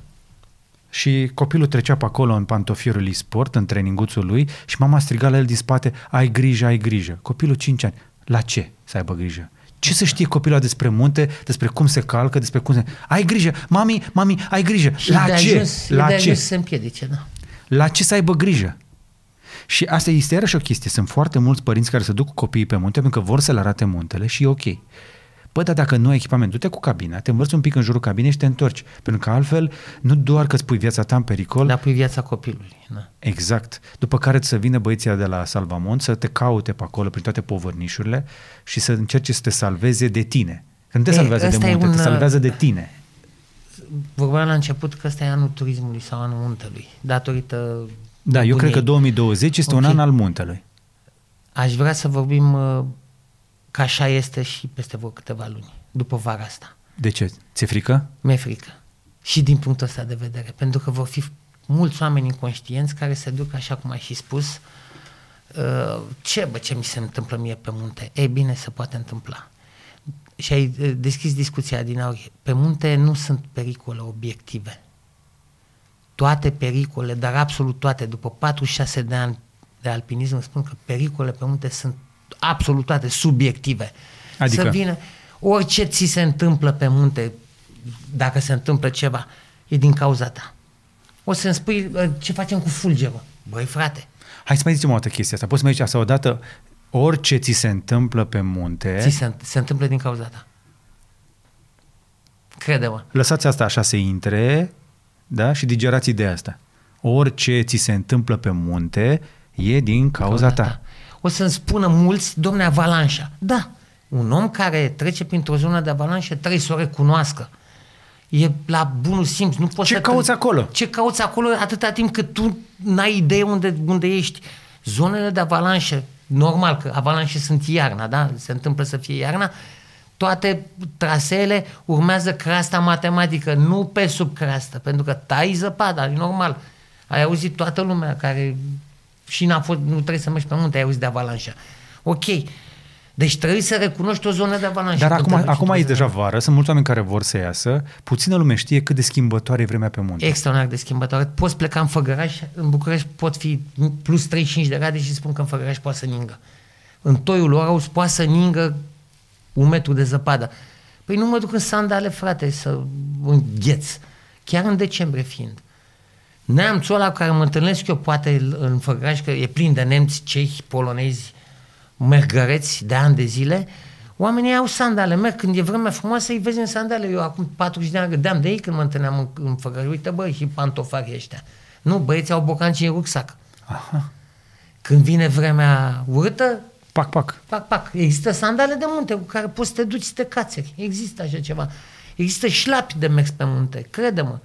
Și copilul trecea pe acolo în pantofierul lui sport, în treninguțul lui și mama striga la el din spate, ai grijă, ai grijă. Copilul 5 ani. La ce să aibă grijă? Ce să știe copilul ăla despre munte, despre cum se calcă, despre cum se... Ai grijă, mami, mami, ai grijă. Și la de ce? Ajuns, la de ce? ajuns să se împiedice, da. La ce să aibă grijă? Și asta este iarăși o chestie. Sunt foarte mulți părinți care se duc cu copiii pe munte pentru că vor să le arate muntele și e ok. Bă, dar dacă nu ai echipament, du-te cu cabina, te învârți un pic în jurul cabinei și te întorci. Pentru că altfel, nu doar că îți pui viața ta în pericol, Dar pui viața copilului. Da. Exact. După care să vină băieții de la Salvamont să te caute pe acolo prin toate povărnișurile și să încerce să te salveze de tine. Că nu te E, salvează de ăsta e munte, un, te uh, salvează de tine. Vorbeam la început că ăsta e anul turismului sau anul muntelui, datorită Da, eu cred că nebuniei. 2020 este un Ok. an al muntelui. Aș vrea să vorbim uh, că așa este și peste vreo câteva luni, după vara asta. De ce? Ți-e frică? Mi-e frică. Și din punctul ăsta de vedere. Pentru că vor fi mulți oameni inconștienți care se duc, așa cum ai și spus, uh, ce, bă, ce mi se întâmplă mie pe munte? Ei bine, se poate întâmpla. Și ai uh, deschis discuția din aur. Pe munte nu sunt pericole obiective. Toate pericole, dar absolut toate, după 46 de ani de alpinism, spun că pericole pe munte sunt absolut toate subiective. Adică? Să vină orice ți se întâmplă pe munte, dacă se întâmplă ceva, e din cauza ta. O să-mi spui uh, ce facem cu fulgerul. Băi, frate, Hai să mai zicem o dată chestia asta. Poți să mai zici asta odată? Orice ți se întâmplă pe munte, ți se, se întâmplă din cauza ta. Crede-mă. lăsați asta așa să intre da? și digerați ideea asta. Orice ți se întâmplă pe munte e din cauza ta. O să-mi spună mulți, domne, avalanșa. Da, un om care trece printr-o zonă de avalanșă trebuie să o recunoască. E la bunul simț. Nu poți Ce să cauți acolo? Ce cauți acolo atâta timp cât tu n-ai idee unde, unde ești. Zonele de avalanșă, normal că avalanșe sunt iarna, da? Se întâmplă să fie iarna. Toate traseele urmează creasta matematică, nu pe sub creastă, pentru că tai zăpada, e normal. Ai auzit toată lumea care și n-a fost, nu trebuie să mergi pe munte, ai auzit de avalanșă. Ok. Deci trebuie să recunoști o zonă de avalanșă. Dar când acum, te duci acum e într-o deja zonă. vară, sunt mulți oameni care vor să iasă, puțină lume știe cât de schimbătoare e vremea pe munte. Extraordinar de schimbătoare. Poți pleca în Făgăraș, în București pot fi plus 35 de grade și spun că în Făgăraș poate să ningă. În toiul Oraus poate să ningă un metru de zăpadă. Păi nu mă duc în sandale, frate, să îngheț. Chiar în decembrie fiind. Neamțul ăla cu care mă întâlnesc eu poate în Făgăraș, că e plin de nemți, cehi, polonezi, mergăreți de ani de zile, oamenii au sandale, merg când e vremea frumoasă, îi vezi în sandale. Eu acum 40 de ani râdeam de ei când mă întâlneam în, în Făgăraș. Uite, băi, și pantofarii ăștia. Nu, băieții au bocanci în rucsac. Aha. Când vine vremea urâtă, Pac, pac. pac, pac. Există sandale de munte cu care poți să te duci să te cațeri. Există așa ceva. Există șlapi de mers pe munte, crede-mă.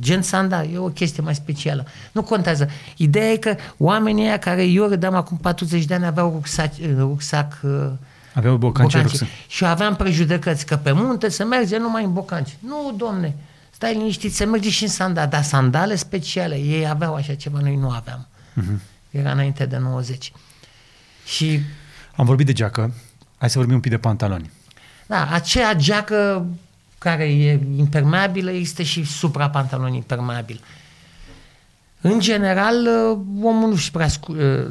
Gen sandal, e o chestie mai specială. Nu contează. Ideea e că oamenii ăia care eu râdeam acum 40 de ani aveau rucsac, rucsac uh, Aveau bocanci în bocanci. rucsac. Și eu aveam prejudecăți că pe munte se merge numai în bocanci. Nu, domne, stai liniștit, se merge și în sandale, dar sandale speciale, ei aveau așa ceva, noi nu aveam. Mhm. Era înainte de 90. Și Am vorbit de geacă, hai să vorbim un pic de pantaloni. Da, aceea geacă care e impermeabilă este și suprapantalon impermeabil. În general, uh, omul nu-și prea scu- uh,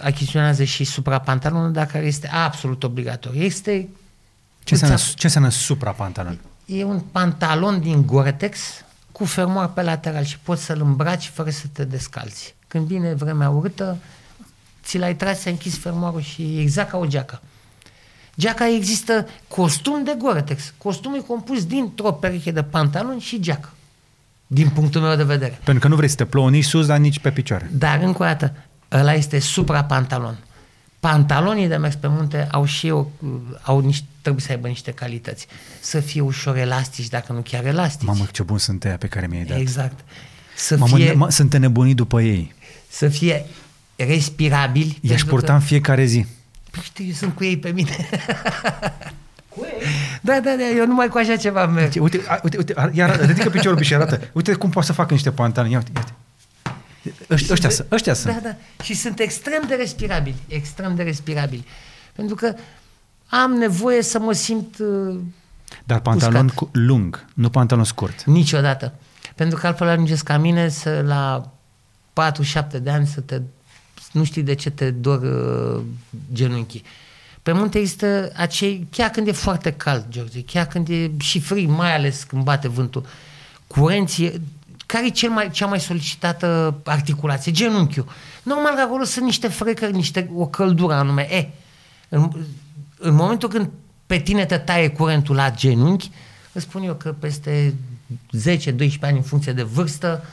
achiziționează și suprapantalonul, dar care este absolut obligatoriu. Este Ce înseamnă, îți- ce înseamnă suprapantalon? e un pantalon din Gore-Tex cu fermoar pe lateral și poți să-l îmbraci fără să te descalzi. Când vine vremea urâtă, ți l-ai tras, ai închis fermoarul și e exact ca o geacă. Geaca există costum de Gore-Tex. Costumul e compus dintr-o pereche de pantaloni și geacă. Din punctul meu de vedere. Pentru că nu vrei să te plouă nici sus, dar nici pe picioare. Dar, încă o dată, ăla este suprapantalon. Pantalonii de mers pe munte au și eu, au niște, trebuie să aibă niște calități. Să fie ușor elastici, dacă nu chiar elastici. Mamă, ce bun sunt ăia pe care mi-ai dat. Exact. Să Mamă, fie, ne- mă, sunt nebunit după ei. să fie respirabili. I-aș pentru purta în fiecare zi. Păi știu, eu sunt cu ei pe mine. cu ei? Da, da, da, eu numai cu așa ceva merg. Uite, uite, a- uite, uite, ar- iar ridică piciorul și arată. Uite cum poate să facă niște pantaloni. Ia uite, ia uite. Ăștia, ăștia, sunt, ăștia Da, sunt. da. Și sunt extrem de respirabili, extrem de respirabili. Pentru că am nevoie să mă simt uh, Dar pantalon uscat. cu, lung, nu pantalon scurt. niciodată. Pentru că altfel ajungeți ca mine să la 4-7 de ani să te, nu știi de ce te dor uh, genunchii. Pe munte există acei, chiar când e foarte cald, George, chiar când e și frig, mai ales când bate vântul, curenții, care e cel mai, cea mai solicitată articulație? Genunchiul. Normal că acolo sunt niște frecări, niște, o căldură anume. E, în, în momentul când pe tine te taie curentul la genunchi, îți spun eu că peste 10-12 ani, în funcție de vârstă,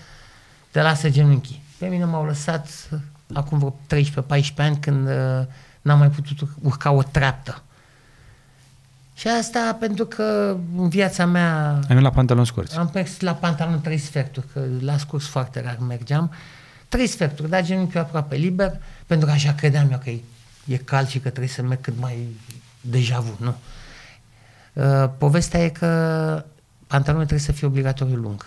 te lasă genunchii. Pe mine m-au lăsat uh, acum vreo 13-14 ani când uh, n-am mai putut urca o treaptă. Și asta pentru că în viața mea Ai mers la pantalon scurt. am mers la pantalon trei sferturi, că la scurs foarte rar mergeam. Trei sferturi, dar genunchiul aproape liber, pentru că așa credeam eu că e, e cald și că trebuie să merg cât mai deja vu, nu. Uh, povestea e că pantalonul trebuie să fie obligatoriu lung.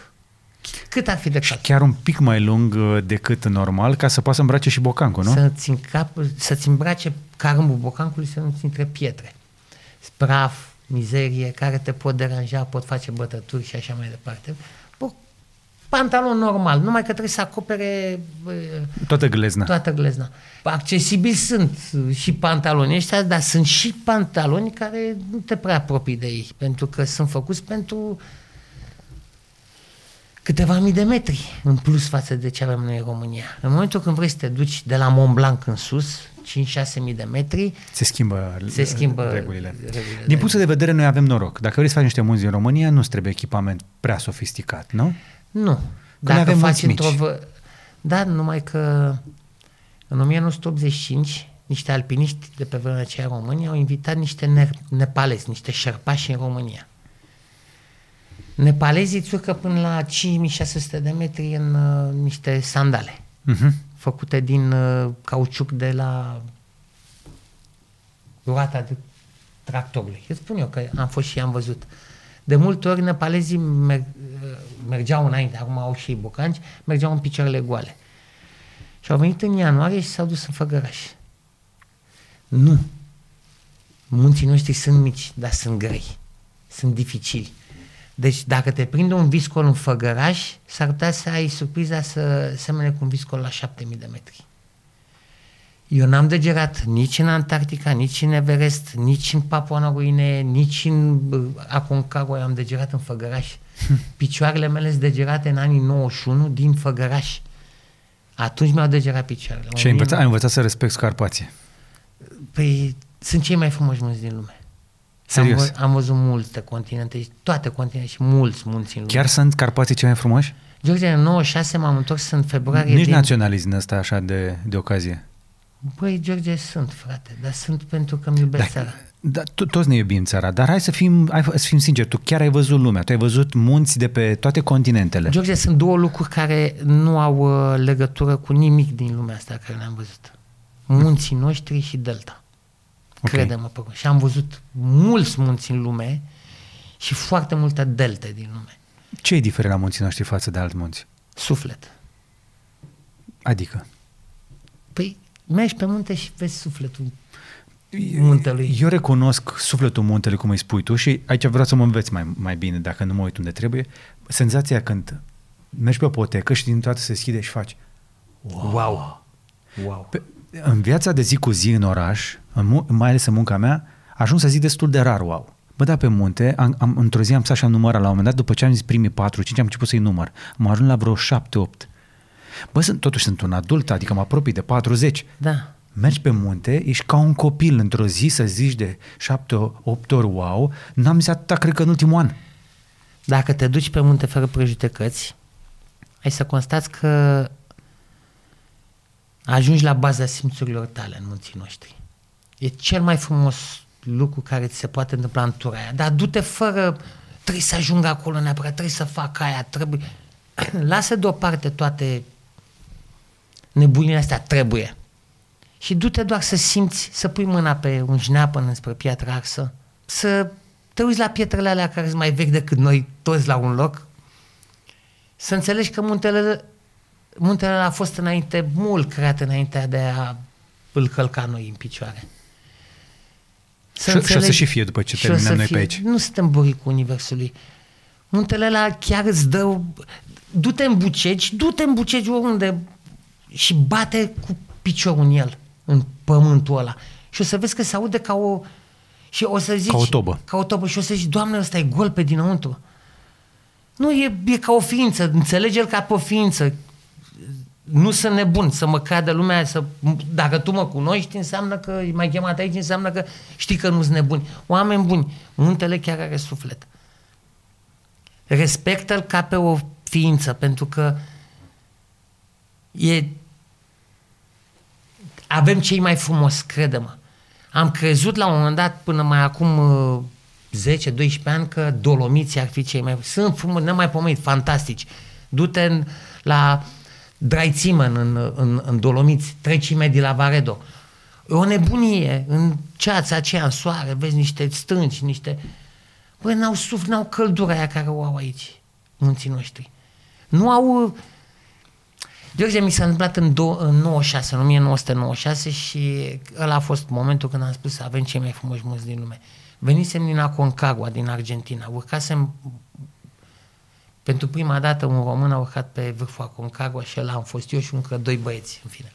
Cât ar fi de Și cald? chiar un pic mai lung uh, decât normal, ca să poată să îmbrace și bocancul, nu? Să-ți, încap, să-ți îmbrace carâmbul bocancului să nu-ți intre pietre. Spraf, mizerie, care te pot deranja, pot face bătături și așa mai departe. Bă, pantalon normal, numai că trebuie să acopere bă, Toată glezna. toată glezna. Accesibili sunt și pantaloni ăștia, dar sunt și pantaloni care nu te prea apropii de ei, pentru că sunt făcuți pentru câteva mii de metri în plus față de ce avem noi în România. În momentul când vrei să te duci de la Mont Blanc în sus, 5-6 mii de metri, Se schimbă, se schimbă regulile. regulile. Din punctul de vedere, noi avem noroc. Dacă vrei să faci niște munți în România, nu trebuie echipament prea sofisticat, nu? Nu. noi Dacă avem faci munți mici. într-o... Vă... Da, numai că în 1985 niște alpiniști de pe vremea aceea în România au invitat niște ne- nepalezi, niște șerpași în România. Nepalezii îți urcă până la 5600 de metri în uh, niște sandale Uh-huh. făcute din uh, cauciuc de la roata de tractorului. Îți spun eu că am fost și am văzut. De multe ori nepalezii merg, uh, mergeau înainte, acum au și bocanci, mergeau în picioarele goale. Și au venit în ianuarie și s-au dus în Făgăraș. Nu. Munții noștri sunt mici, dar sunt grei. Sunt dificili. Deci dacă te prinde un viscol în Făgăraș, s-ar putea să ai surpriza să semene cu un viscol la 7000 de metri. Eu n-am degerat nici în Antarctica, nici în Everest, nici în Papua Noua Guinee, nici în uh, Aconcagua, am degerat în Făgăraș. Picioarele mele sunt degerate în anii 91 din Făgăraș. Atunci mi-au degerat picioarele. Și ai învățat, ai învățat să respecti Carpații. Păi sunt cei mai frumoși munți din lume. Serios? Am, vă- am văzut multe continente, toate continente și mulți munți în lume. Chiar sunt Carpații cei mai frumoși? George, în 96 m-am întors în februarie Nici din... naționalism din ăsta așa de, de ocazie. Băi, George, sunt, frate, dar sunt pentru că îmi iubesc țara. Da, to- toți ne iubim țara, dar hai să fim, hai să fim sinceri, tu chiar ai văzut lumea, tu ai văzut munți de pe toate continentele. George, sunt două lucruri care nu au uh, legătură cu nimic din lumea asta care le-am văzut. Munții noștri și delta. Ok. Crede-mă pe cuvânt. Și am văzut mulți munți în lume și foarte multe delte din lume. Ce e diferit la munții noștri față de alți munți? Suflet. Adică? Păi mergi pe munte și vezi sufletul muntelui. Eu recunosc sufletul muntelui, cum îi spui tu, și aici vreau să mă înveți mai, mai bine, dacă nu mă uit unde trebuie. Senzația când mergi pe o potecă și din toată se deschide și faci Wow. Wow. Pe, în viața de zi cu zi în oraș, în, mu- mai ales în munca mea, ajung să zic destul de rar wow. Bă, da, pe munte, am, am, într-o zi am stat și am numărat la un moment dat, după ce am zis primii 4-5, am început să-i număr. Am ajuns la vreo 7-8. Bă, sunt, totuși sunt un adult, adică mă apropii de 40. Da. Mergi pe munte, ești ca un copil într-o zi să zici de 7-8 ori wow, n-am zis atâta, cred că în ultimul an. Dacă te duci pe munte fără prejudecăți, ai să constați că ajungi la baza simțurilor tale în munții noștri. E cel mai frumos lucru care ți se poate întâmpla în tura aia. Dar du-te fără, trebuie să ajung acolo neapărat, trebuie să fac aia, trebuie... Lasă deoparte toate nebunile astea, trebuie. Și du-te doar să simți, să pui mâna pe un jneapăn înspre piatră arsă, să te uiți la pietrele alea care sunt mai vechi decât noi toți la un loc, să înțelegi că muntele muntele ăla a fost înainte, mult creat înainte de a îl călca noi în picioare. Să și, și o să și fie după ce terminăm noi fie. pe aici. Nu suntem buricul Universului. Muntele ăla chiar îți dă... Du-te în bucegi, du-te în bucegi oriunde și bate cu piciorul în el, în pământul ăla. Și o să vezi că se aude ca o... Și o să zici... Ca o tobă. Ca o tobă. Și o să zici, Doamne, ăsta e gol pe dinăuntru. Nu, e, e ca o ființă. Înțelege-l ca pe o ființă. Nu sunt nebun să mă cadă lumea, să, dacă tu mă cunoști, înseamnă că mai chemat aici, înseamnă că știi că nu sunt nebuni. Oameni buni, muntele chiar are suflet. Respectă-l ca pe o ființă, pentru că e avem cei mai frumos, crede-mă. Am crezut la un moment dat, până mai acum 10-12 uh, ani, că dolomiții ar fi cei mai... Sunt frumos, nemaipomenit, fantastici. Du-te în, la Draițimen în, în, în Dolomiți, trecime de la Varedo. E o nebunie în ceața aceea, în soare, vezi niște stânci, niște... Băi, n-au suf, n-au căldura aia care o au aici, munții noștri. Nu au de exemplu, mi s-a întâmplat în, do- în 96, în 1996 și ăla a fost momentul când am spus să avem cei mai frumoși munți din lume. Venisem din Aconcagua, din Argentina, urcasem pentru prima dată un român a urcat pe vârful Aconcagua și ăla am fost eu și încă doi băieți, în fine.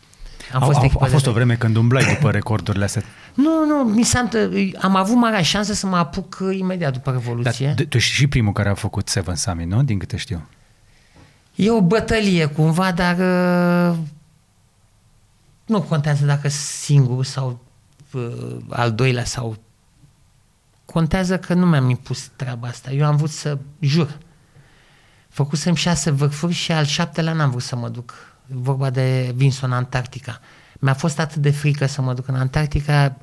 Am fost a, a, a fost o vreme când umblai după recordurile astea. Nu, nu, mi s-a, am avut marea șansă să mă apuc imediat după Revoluție. Dar tu ești și primul care a făcut Seven Summit, nu? Din câte știu. E o bătălie cumva, dar uh, nu contează dacă singur sau uh, al doilea sau contează că nu mi-am impus treaba asta. Eu am vrut să jur. Făcusem șase vârfuri și al șaptelea n-am vrut să mă duc. Vorba de Vinson, Antarctica. Mi-a fost atât de frică să mă duc în Antarctica,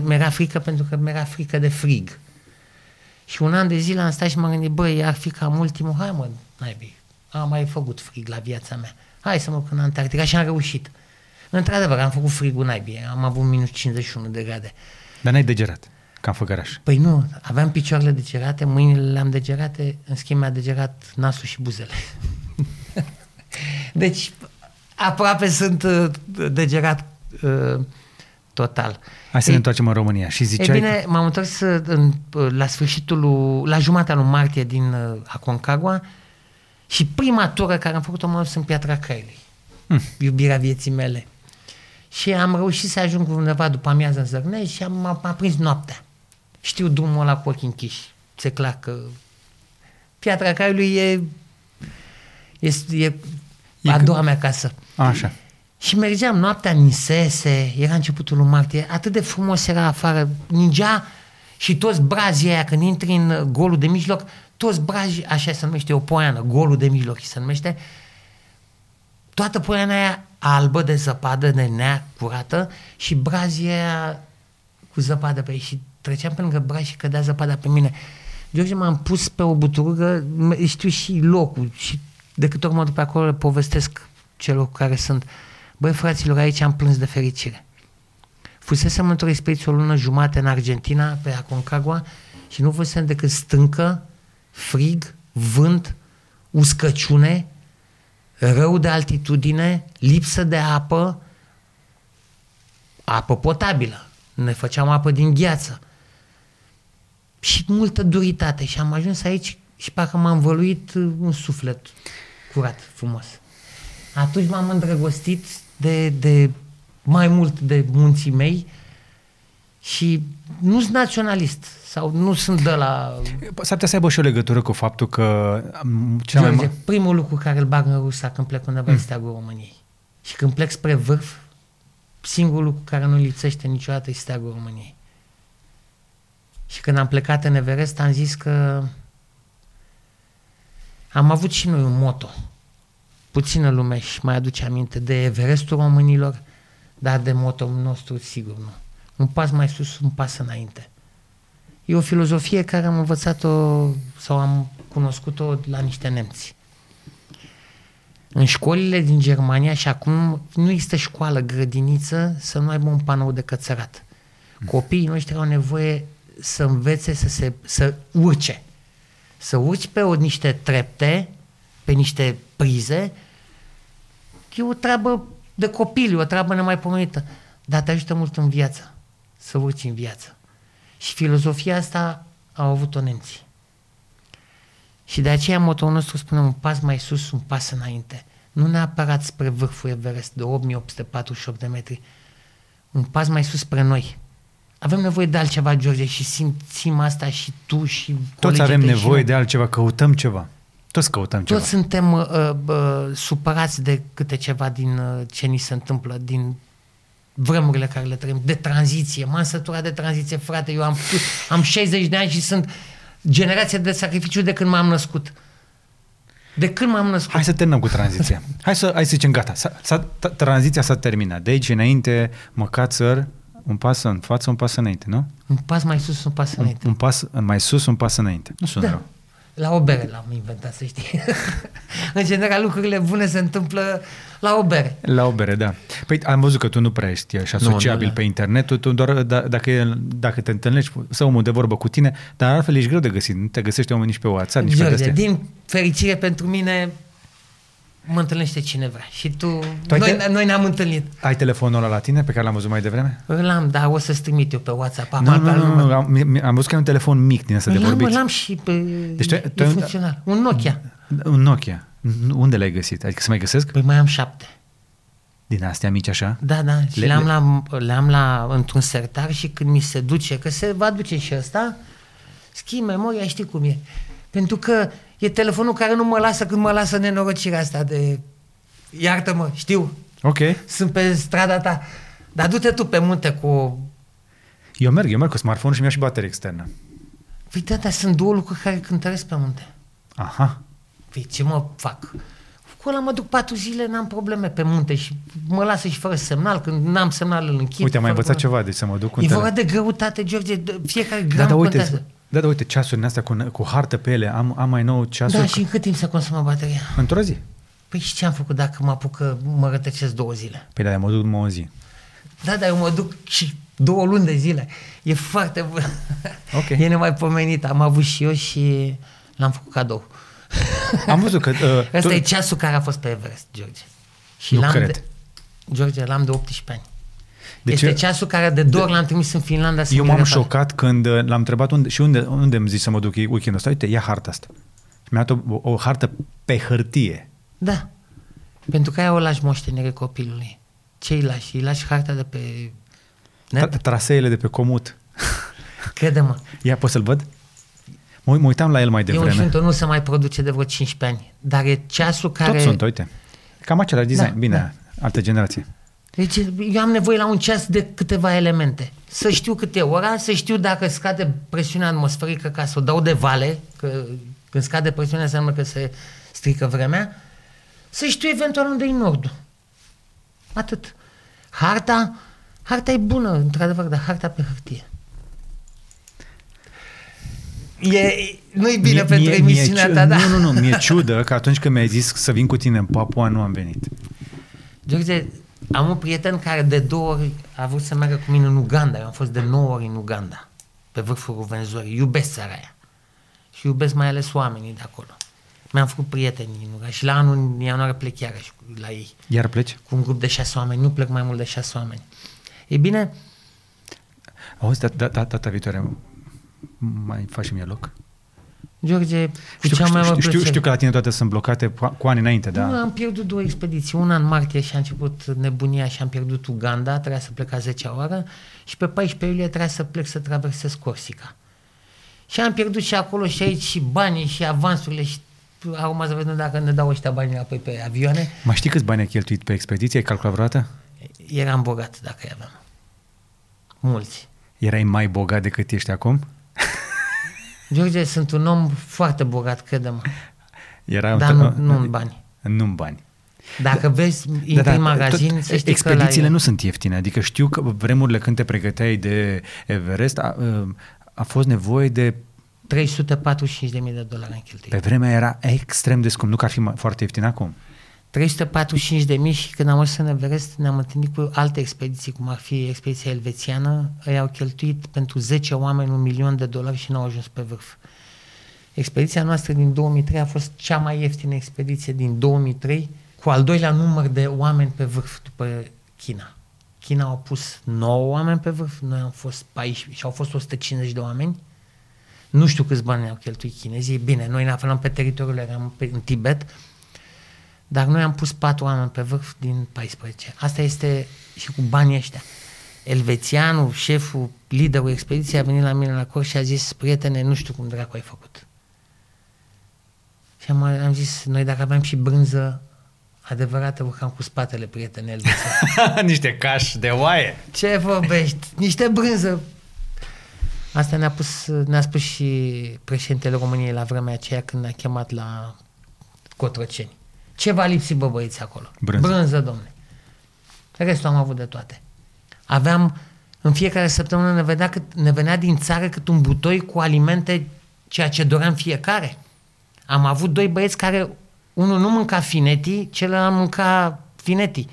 mi-era frică pentru că mi-era frică de frig. Și un an de zile am stat și m-am gândit, băi, ar fi cam ultimul, hai mă, naibii, am mai făcut frig la viața mea. Hai să mă duc în Antarctica și am reușit. Într-adevăr, am făcut frigul naibii, am avut minus 51 de grade. Dar n-ai degerat, ca în făgăraș. Păi nu, aveam picioarele degerate, mâinile le-am degerate, în schimb mi-a degerat nasul și buzele. deci, aproape sunt uh, degerat uh, total. Hai să ne întoarcem în România. Și ziceai... E bine, că... m-am întors uh, în, uh, la sfârșitul, la jumatea lui martie din uh, Aconcagua și prima tură care am făcut-o mă în Piatra Craiului. Mm. Iubirea vieții mele. Și am reușit să ajung undeva după amiază în Zărnești și am, m-a, m-a prins noaptea. Știu drumul ăla cu ochii închiși. Se clar că Piatra Craiului e, e, e, e a doua mea casă. Așa. Și mergeam noaptea, nisese, era începutul lui martie, atât de frumos era afară, ningea și toți brazii aia, când intri în golul de mijloc, toți braji, așa se numește, o poiană, golul de mijloc se numește, toată poiana aia albă de zăpadă, de nea curată și brazii aia cu zăpadă pe ei și treceam pe lângă brazi și cădea zăpada pe mine. George m-am pus pe o buturugă, știu și locul și de câte ori mă duc pe acolo le povestesc celor care sunt. Băi, fraților, aici am plâns de fericire. Fusesem într-o expediție o lună jumate în Argentina, pe Aconcagua, și nu fusem decât stâncă, frig, vânt, uscăciune, rău de altitudine, lipsă de apă, apă potabilă. Ne făceam apă din gheață. Și multă duritate. Și am ajuns aici și parcă m-am văluit un suflet curat, frumos. Atunci m-am îndrăgostit de, de mai mult de munții mei și nu sunt naționalist sau nu sunt de la... S-ar putea să aibă și o legătură cu faptul că... Cea George, mai... primul lucru care îl bag în rusa când plec undeva mm. este steagul României. Și când plec spre vârf, singurul lucru care nu lipsește niciodată este steagul României. Și când am plecat în Everest, am zis că am avut și noi un moto. Puțină lume și mai aduce aminte de Everestul românilor, dar de moto nostru sigur nu. Un pas mai sus, un pas înainte. E o filozofie care am învățat-o sau am cunoscut-o la niște nemți. În școlile din Germania și acum nu există școală, grădiniță să nu aibă un panou de cățărat. Copiii noștri au nevoie să învețe să se să urce. Să urci pe o, niște trepte, pe niște prize E o treabă de copil, e o treabă nemaipomenită, dar te ajută mult în viață, să urci în viață. Și filozofia asta au avut-o nemții. Și de aceea motorul nostru spune un pas mai sus, un pas înainte. Nu neapărat spre vârful Everest de 8848 de metri, un pas mai sus spre noi. Avem nevoie de altceva, George, și simțim asta și tu și Toți avem nevoie de altceva, căutăm ceva. Toți căutăm ceva. Toți suntem uh, uh, supărați de câte ceva din uh, ce ni se întâmplă, din vremurile care le trăim, de tranziție. M-am săturat de tranziție, frate. Eu am, am 60 de ani și sunt generația de sacrificiu de când m-am născut. De când m-am născut. Hai să terminăm cu tranziția. Hai să, hai să zicem gata. S-a, s-a, tranziția s-a terminat. De aici înainte, măcațăr, un pas în față, un pas înainte, nu? Un pas mai sus, un pas înainte. Un, un pas mai sus, un pas înainte. Nu sună da. rău. La o bere l-am inventat, să știi. în general, lucrurile bune se întâmplă la o bere. La o bere, da. Păi am văzut că tu nu prea ești așa sociabil nu, nu, pe internet, tu doar da, dacă, dacă te întâlnești să omul de vorbă cu tine, dar altfel ești greu de găsit. Nu te găsești oameni nici pe WhatsApp, nici George, pe din fericire pentru mine, mă întâlnește cineva și tu, tu noi, te... noi ne-am întâlnit. Ai telefonul ăla la tine pe care l-am văzut mai devreme? Îl am, dar o să-ți trimit eu pe WhatsApp. Nu, nu, nu, nu, am, am văzut că e un telefon mic din asta de vorbit. L-am și pe, deci tu, tu, funcțional. Un Nokia. Un Nokia. Unde l-ai găsit? Adică să mai găsesc? Păi mai am șapte. Din astea mici așa? Da, da. Și le, le-am, la, le-am la, într-un sertar și când mi se duce, că se va duce și ăsta, schimb memoria, știi cum e. Pentru că e telefonul care nu mă lasă când mă lasă nenorocirea asta de iartă-mă, știu. Ok. Sunt pe strada ta. Dar du-te tu pe munte cu... Eu merg, eu merg cu smartphone și mi-a și baterie externă. Păi da, dar sunt două lucruri care cântăresc pe munte. Aha. Păi ce mă fac? Cu ăla mă duc patru zile, n-am probleme pe munte și mă lasă și fără semnal. Când n-am semnal îl închid. Uite, am mai învățat ceva, deci să mă duc cu E vorba de greutate, George, fiecare gram da, da, uite, da, da, uite, ceasurile astea cu, cu hartă pe ele, am, am mai nou ceasuri. Da, și în cât timp se consumă bateria? Într-o zi. Păi și ce am făcut dacă mă apucă, mă rătăcesc două zile? Păi da, mă duc o zi. Da, dar eu mă duc și două luni de zile. E foarte bun. Okay. E nemaipomenit. Am avut și eu și l-am făcut cadou. Am văzut că... Uh, Ăsta tu... e ceasul care a fost pe Everest, George. Și nu l-am cred. De, George, l-am de 18 ani. Deci este ceasul care de două ori l-am trimis în Finlanda Eu m-am șocat când uh, l-am întrebat unde, și unde, unde îmi zici să mă duc weekendul ăsta. Uite, ia harta asta. Și mi-a dat o, o hartă pe hârtie. Da. Pentru că aia o lași moștenire copilului. Ce îi lași? Îi lași harta de pe net? Traseele de pe comut. Crede-mă. Ia, poți să-l văd? Mă, mă uitam la el mai devreme. E un nu se mai produce de vreo 15 ani, dar e ceasul care... Tot sunt, uite. Cam același design. Da, Bine, da. altă generație. Deci eu am nevoie la un ceas de câteva elemente. Să știu câte ora, să știu dacă scade presiunea atmosferică ca să o dau de vale, că când scade presiunea înseamnă că se strică vremea, să știu eventual unde e nordul. Atât. Harta, harta e bună, într-adevăr, dar harta pe hârtie. E, nu-i bine mie, pentru mie, emisiunea mie, ta, da? Nu, nu, nu, mi-e ciudă că atunci când mi-ai zis să vin cu tine în Papua, nu am venit. George, am un prieten care de două ori a vrut să meargă cu mine în Uganda. Eu am fost de nouă ori în Uganda, pe vârful Ruvenzorii. Iubesc țara aia. Și iubesc mai ales oamenii de acolo. Mi-am făcut prieteni în Uganda și la anul în ianuarie plec iarăși la ei. Iar pleci? Cu un grup de șase oameni. Nu plec mai mult de șase oameni. E bine... Auzi, data, data, data viitoare mai faci și mie loc? George, cu știu, cea mai știu, știu, știu că la tine toate sunt blocate cu ani înainte, da? Nu, am pierdut două expediții. Una în martie și a început nebunia și am pierdut Uganda, trebuia să plec a 10 oră și pe 14 iulie trebuia să plec să traversez Corsica. Și am pierdut și acolo și aici și banii și avansurile și acum să vedem dacă ne dau ăștia banii apoi pe avioane. Mai știi câți bani ai cheltuit pe expediție? Ai calculat vreodată? Eram bogat dacă i aveam. Mulți. Erai mai bogat decât ești acum? George, sunt un om foarte bogat, credem. Era Dar nu, nu în bani. Nu în bani. Dacă vezi, intri da, da, în magazin, tot, să știi Expedițiile că nu sunt ieftine. Adică știu că vremurile când te pregăteai de Everest a, a fost nevoie de 345.000 de dolari în cheltuit. Pe vremea era extrem de scump. Nu că ar fi foarte ieftin acum. 345 de mii și când am ajuns în Everest ne-am întâlnit cu alte expediții, cum ar fi expediția elvețiană. Ei au cheltuit pentru 10 oameni un milion de dolari și n-au ajuns pe vârf. Expediția noastră din 2003 a fost cea mai ieftină expediție din 2003 cu al doilea număr de oameni pe vârf după China. China au pus 9 oameni pe vârf, noi am fost 14 și au fost 150 de oameni. Nu știu câți bani au cheltuit chinezii. Bine, noi ne aflăm pe teritoriul, eram pe, în Tibet, dar noi am pus 4 oameni pe vârf din 14. Asta este și cu banii ăștia. Elvețianul, șeful, liderul expediției a venit la mine la cor și a zis, prietene, nu știu cum dracu ai făcut. Și am, am zis, noi dacă aveam și brânză adevărată, urcam cu spatele, prietene elvețian. Niște caș de oaie. Ce vorbești? Niște brânză. Asta ne-a, pus, ne-a spus și președintele României la vremea aceea când ne-a chemat la Cotroceni. Ce va lipsi, bă, băieți, acolo? Brânză. Brânză, domne. Restul am avut de toate. Aveam, în fiecare săptămână ne, vedea cât, ne venea din țară cât un butoi cu alimente, ceea ce doream fiecare. Am avut doi băieți care, unul nu mânca fineti, celălalt mânca fineti.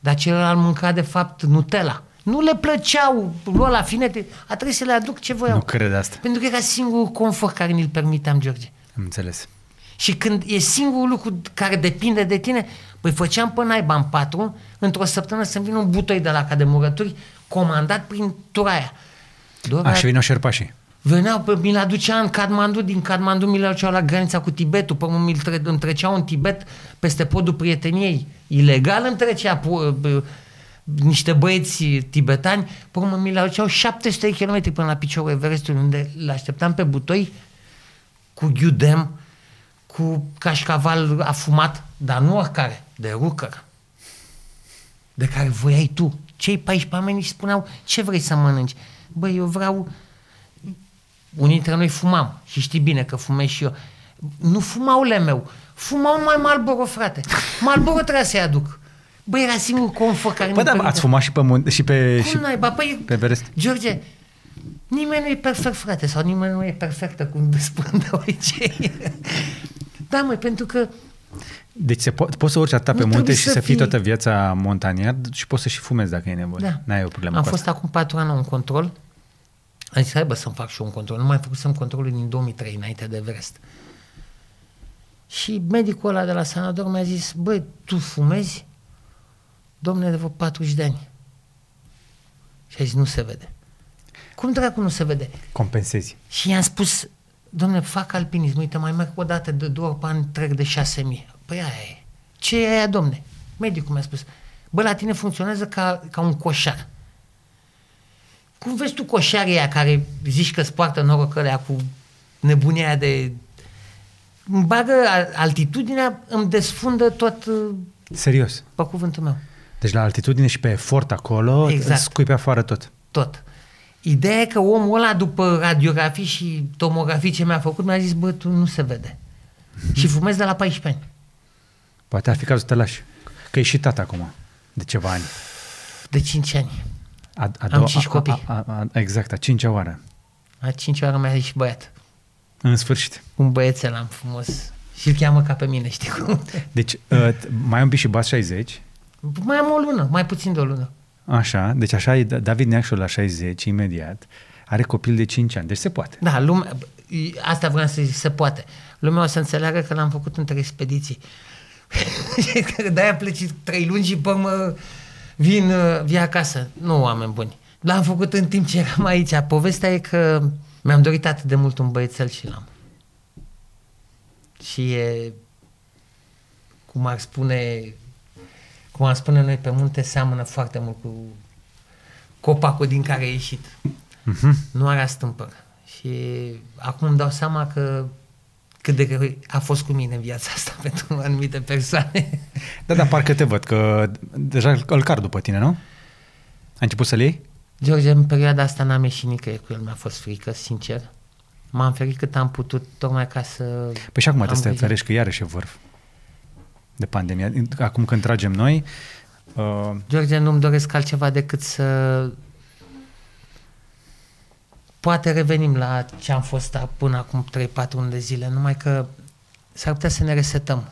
Dar celălalt mânca, de fapt, Nutella. Nu le plăceau, lua la finete, a trebuit să le aduc ce voiau. Nu cred asta. Pentru că era singurul confort care ni-l permiteam, George. Am înțeles. Și când e singurul lucru care depinde de tine, păi făceam până naiba în patru, într-o săptămână să-mi vină un butoi de la Cademurături, comandat prin Turaia. Doar A, și veneau șerpașii. Veneau, pe, mi-l aducea în Kathmandu, din Kathmandu mi-l aduceau la granița cu Tibetul, pe urmă mi-l tre- îmi treceau în Tibet peste podul prieteniei. Ilegal îmi trecea po- b- niște băieți tibetani, pe urmă mi-l aduceau 700 km până la piciorul Everestului, unde l așteptam pe butoi cu ghiudem, cu cașcaval afumat, dar nu oricare, de rucăr, de care voiai tu. Cei 14 oameni își spuneau, ce vrei să mănânci? Băi, eu vreau... Unii dintre noi fumam și știi bine că fumez și eu. Nu fumau meu, fumau numai Marlboro, frate. Marlboro trebuia să-i aduc. Băi, era singurul confort care Păi mi-l da, ați fumat și pe, mun- și pe, și Cum naiba? Păi, pe Everest? George, nimeni nu e perfect, frate, sau nimeni nu e perfectă, cum spun de obicei. Da, măi, pentru că Deci se po- poți să urci atâta pe Nu munte trebuie și să să fii fii- toată viața montanier și poți să și fumezi dacă e nevoie. Da. N-ai o problemă Am cu fost asta. acum patru ani la un control. Am zis, hai bă să-mi fac și eu un control. Nu mai făcusem controlul din 2003, înainte de Everest. Și medicul ăla de la Sanador mi-a zis, băi, tu fumezi? Domne, de vreo 40 de ani. Și a zis, nu se vede. Cum dracu nu se vede? Compensezi. Și i-am spus, domne, fac alpinism, uite, mai merg o dată, de două ori pe an trec de șase mii. Păi aia e. Ce e aia, domne? Medicul mi-a spus, bă, la tine funcționează ca, ca un coșar. Cum vezi tu coșarii aia care zici că îți poartă norocălea cu nebunia aia de... Îmi bagă a- altitudinea, îmi desfundă tot uh, Serios. pe cuvântul meu. Deci la altitudine și pe efort acolo, Exact. exact. scui pe afară tot. Tot. Ideea e că omul ăla, după radiografii și tomografii ce mi-a făcut, mi-a zis, bă, tu nu se vede. și fumez de la 14 ani. Poate ar fi cazul să te lași. Că e și tata acum, de ceva ani. De 5 ani. A, a Am doua- cinci a- copii. A, a, a, exact, a cincea oară. A 5 oară mi-a zis și băiat. În sfârșit. Un băiețel am frumos. Și îl cheamă ca pe mine, știi cum? Deci, uh, mai ai un pic și bați 60. Mai am o lună, mai puțin de o lună. Așa, deci așa e David Neacșu la 60, imediat. Are copil de 5 ani, deci se poate. Da, lumea, asta vreau să zic, se poate. Lumea o să înțeleagă că l-am făcut între expediții. De-aia pleci trei luni și pe urmă vin, uh, vii acasă. Nu, oameni buni. L-am făcut în timp ce eram aici. Povestea e că mi-am dorit atât de mult un băiețel și l-am. Și e, cum ar spune, cum ar spune noi pe munte, seamănă foarte mult cu copacul din care e ieșit. Uh-huh. Nu are astâmpăr. Și acum îmi dau seama că cât de greu a fost cu mine în viața asta pentru anumite persoane. Da, dar parcă te văd că deja îl car după tine, nu? Ai început să-l iei? George, în perioada asta n-am ieșit nicăieri cu el, mi-a fost frică, sincer. M-am ferit cât am putut, tocmai ca să... Păi și acum am trebuie să te grijă. ferești că iarăși e vârf de pandemie. Acum când tragem noi, uh, George, nu-mi doresc altceva decât să... Poate revenim la ce am fost până acum 3-4 luni de zile, numai că s-ar putea să ne resetăm.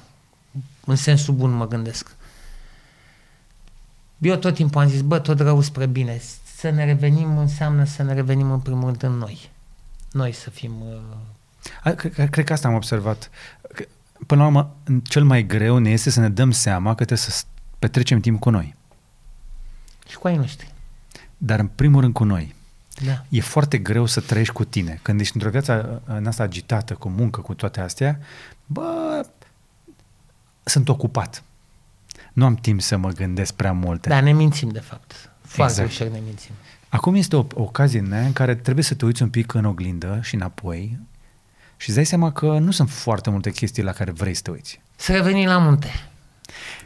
În sensul bun mă gândesc. Eu tot timpul am zis, bă, tot rău spre bine. Să ne revenim înseamnă să ne revenim în primul rând în noi. Noi să fim... Uh... a, cred, cred că asta am observat. Că până la urmă, cel mai greu ne este să ne dăm seama că trebuie să petrecem timp cu noi. Și cu ai noștri. Dar în primul rând cu noi. Da. E foarte greu să trăiești cu tine. Când ești într-o viață în asta agitată, cu muncă, cu toate astea, bă, sunt ocupat. Nu am timp să mă gândesc prea multe. Da, ne mințim de fapt. Foarte Exact. ușor ne mințim. Acum este o o ocazie în aia în care trebuie să te uiți un pic în oglindă și înapoi și îți dai seama că nu sunt foarte multe chestii la care vrei să te uiți. Să revenim la munte.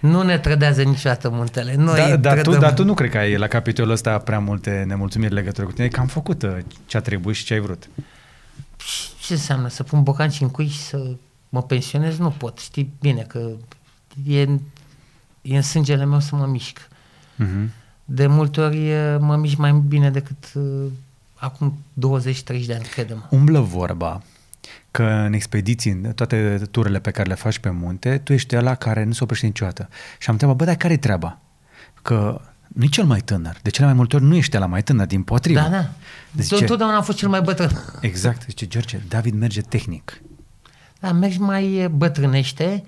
Nu ne trădează niciodată muntele. Noi Da, dar, tu, trădăm. dar tu nu cred că ai la capitolul ăsta prea multe nemulțumiri legătură cu tine, că am făcut uh, ce a trebuit și ce ai vrut. Ce înseamnă? Să pun bocanci în cui și să mă pensionez? Nu pot. Știi bine că e, în- e în sângele meu să mă mișc. Uh-huh. De multe ori e, mă mișc mai bine decât uh, acum 20-30 de ani, credem. Umblă vorba că în expediții, în toate tururile pe care le faci pe munte, tu ești ăla care nu se oprește niciodată. Și am întrebat, bă, dar care e treaba? Că nu e cel mai tânăr. De cele mai multe ori nu ești la mai tânăr, din potrivă. Da, da. Zice- Zice, Întotdeauna am fost cel mai bătrân. Exact. Zice, George, David merge tehnic. Da, mergi mai e, bătrânește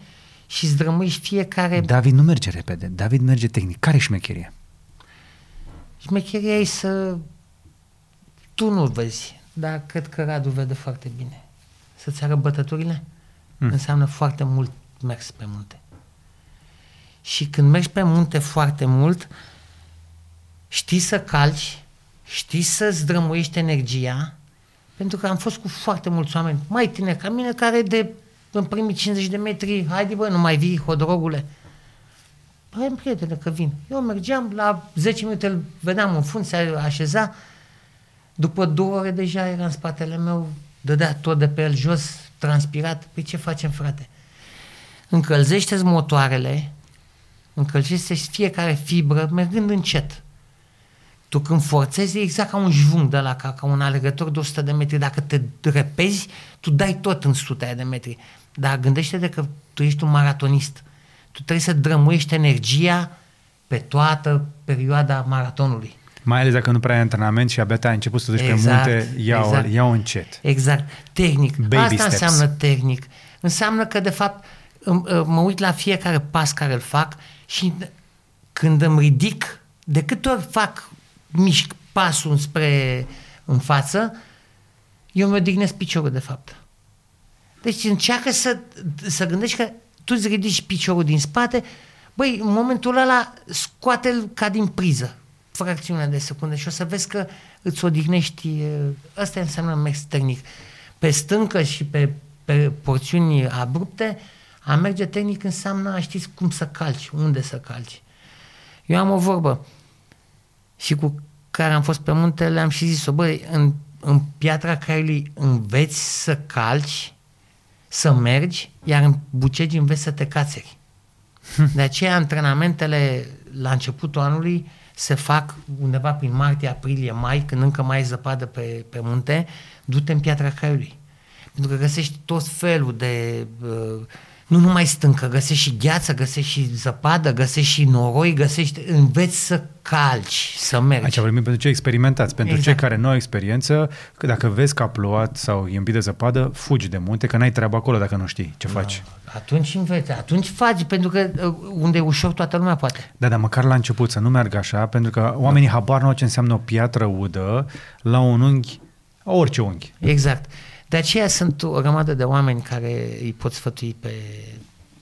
și zdrămâși fiecare... David nu merge repede, David merge tehnic. Care e șmecherie? Șmecheria e să... Tu nu vezi, dar cred că Radu vede foarte bine. Să-ți arăt bătăturile Mm. mm. înseamnă foarte mult mers pe munte. Și când mergi pe munte foarte mult, știi să calci, știi să zdrămuiești energia, pentru că am fost cu foarte mulți oameni, mai tineri ca mine, care de în primii 50 de metri, haide bă, nu mai vii, hodrogule. Păi, prietene, că vin. Eu mergeam, la 10 minute îl vedeam în fund, se așeza, după două ore deja era în spatele meu, dădea tot de pe el jos, transpirat. Păi ce facem, frate? Încălzește-ți motoarele, încălzește fiecare fibră, mergând încet. Tu când forțezi, e exact ca un jvung de la ca, ca un alergător de 100 de metri. Dacă te repezi, tu dai tot în 100 de metri. Dar gândește-te că tu ești un maratonist. Tu trebuie să drămuiești energia pe toată perioada maratonului. Mai ales dacă nu prea ai antrenament și abia te-ai început să duci Exact, pe munte, ia-o, exact. ia-o încet. Exact. Tehnic. Baby Asta steps. înseamnă tehnic. Înseamnă că, de fapt, îm- ă, mă uit la fiecare pas care îl fac și când îmi ridic, de câte ori fac mișc pasul spre în față, eu mi odihnesc piciorul, de fapt. Deci încearcă să, să gândești că tu îți ridici piciorul din spate, băi, în momentul ăla scoate-l ca din priză, fracțiunea de secundă și o să vezi că îți odihnești, e, ăsta înseamnă mers tehnic. Pe stâncă și pe, pe porțiuni abrupte, a merge tehnic înseamnă a ști cum să calci, unde să calci. Eu am o vorbă și cu care am fost pe munte, le-am și zis-o, băi, în, în piatra Craiului înveți să calci, să mergi, iar în Bucegi înveți să te cațeri. De aceea antrenamentele la începutul anului se fac undeva prin martie, aprilie, mai, când încă mai e zăpadă pe, pe munte, du-te în Piatra Craiului. Pentru că găsești tot felul de... Uh, nu numai stâncă, găsești și gheață, găsești și zăpadă, găsești și noroi, găsești... Înveți să calci, să mergi. Aici vorbim pentru cei experimentați. Pentru Exact. cei care nu au experiență, că dacă vezi că a plouat sau e împit de zăpadă, fugi de munte, că n-ai treabă acolo dacă nu știi ce faci. Atunci înveți, atunci faci, pentru că uh, unde e ușor toată lumea poate. Da, dar măcar la început să nu meargă așa, pentru că oamenii habar nu au ce înseamnă o piatră udă la un unghi, orice unghi. Exact. De aceea sunt o grămadă de oameni care îi pot sfătui pe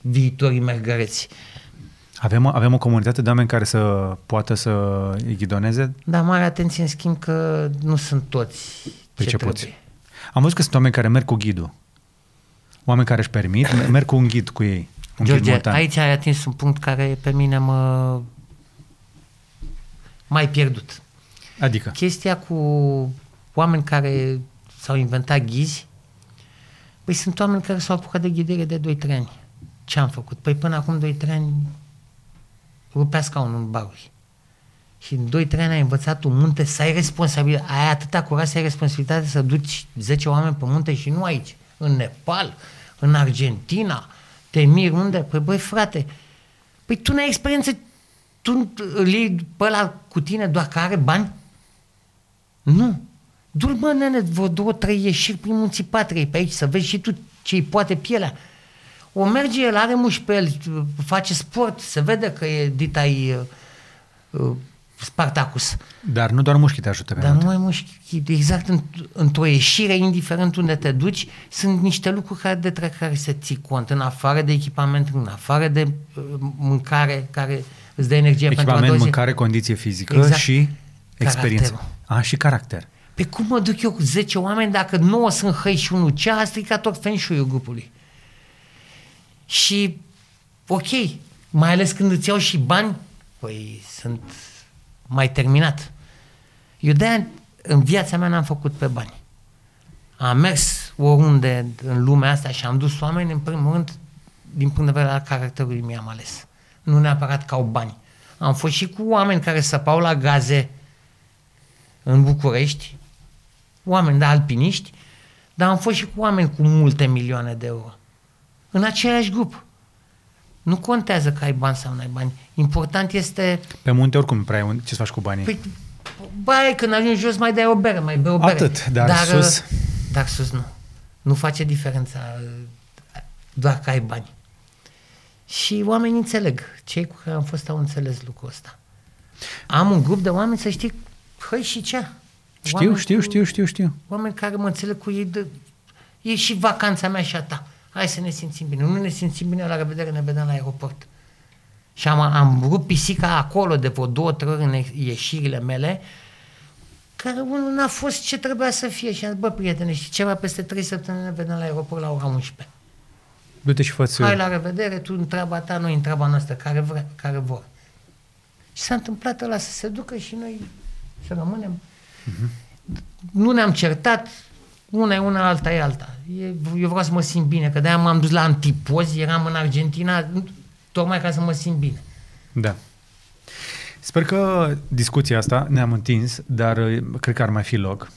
viitorii mergăreți. Avem, avem o comunitate de oameni care să poată să îi ghidoneze? Dar mare atenție, în schimb, că nu sunt toți ce Pricepuți. trebuie. Am văzut că sunt oameni care merg cu ghidul. Oameni care își permit, me- merg cu un ghid cu ei. Un ghid George, montan. aici ai atins un punct care pe mine mă mai pierdut. Adică, Chestia cu oameni care s-au inventat ghizi, păi sunt oameni care s-au apucat de ghidere de 2-3 ani. Ce am făcut? Păi până acum 2-3 ani rupea scaunul în baruri. Și în 2-3 ani ai învățat tu munte să ai responsabilitate, ai atâta curaj să ai responsabilitate să duci 10 oameni pe munte și nu aici, în Nepal, în Argentina, te miri unde? Păi băi frate, păi tu n-ai experiență, tu îl iei pe ăla cu tine doar că are bani? Nu. Du-l, bă, nene, vreo două, trei ieșiri prin munții patriei pe aici, să vezi și tu ce-i poate pielea. O merge el, are muși pe el, face sport, se vede că e ditai uh, uh, Spartacus. Dar nu doar mușchii te ajută pe Dar mult. nu mai mușchi, exact în, într-o ieșire, indiferent unde te duci, sunt niște lucruri care, de care să ții cont, în afară de echipament, în afară de uh, mâncare care îți dă energie pentru a Echipament, doua zi. mâncare, condiție fizică Exact. și experiență. Caracterul. A, și caracter. Pe cum mă duc eu cu 10 oameni dacă 9 sunt hăi și unul cea, a stricat tot feng shui grupului. Și, ok, mai ales când îți iau și bani, păi sunt mai terminat. Eu de în viața mea n-am făcut pe bani. Am mers oriunde în lumea asta și am dus oameni, în primul rând, din punct de vedere al caracterului mi-am ales. Nu neapărat ca au bani. Am fost și cu oameni care săpau la gaze în București, oameni, da, alpiniști, dar am fost și cu oameni cu multe milioane de euro. În același grup. Nu contează că ai bani sau nu ai bani. Important este... Pe munte oricum nu prea ai un- ce să faci cu banii. Păi, bai, când ajungi jos mai dai o bere, mai bei o bere. Atât, dar sus? uh, Dar sus nu. Nu face diferența uh, doar că ai bani. Și oamenii înțeleg. Cei cu care am fost au înțeles lucrul ăsta. Am un grup de oameni, să știi, hăi și ce? Știu, Oameni știu, cu- știu, știu, știu. Oameni care mă înțeleg cu ei, de, e și vacanța mea și a ta. Hai să ne simțim bine. Nu ne simțim bine, la revedere, ne vedem la aeroport. Și am, am rupt pisica acolo de vreo două, trei ori în ex- ieșirile mele, care unul n-a fost ce trebuia să fie. Și am zis, bă, prietene, și ceva peste trei săptămâni ne vedem la aeroport la ora 11. Du-te și fă Hai la revedere, tu în treaba ta, noi în treaba noastră, care, vre, care vor. Și s-a întâmplat ăla să se ducă și noi să rămânem. Nu ne-am certat, una e una, alta e alta. E, eu vreau să mă simt bine, că de-aia m-am dus la antipozi, eram în Argentina, tocmai ca să mă simt bine. Da. Sper că discuția asta ne-am întins, dar uh, cred că ar mai fi loc.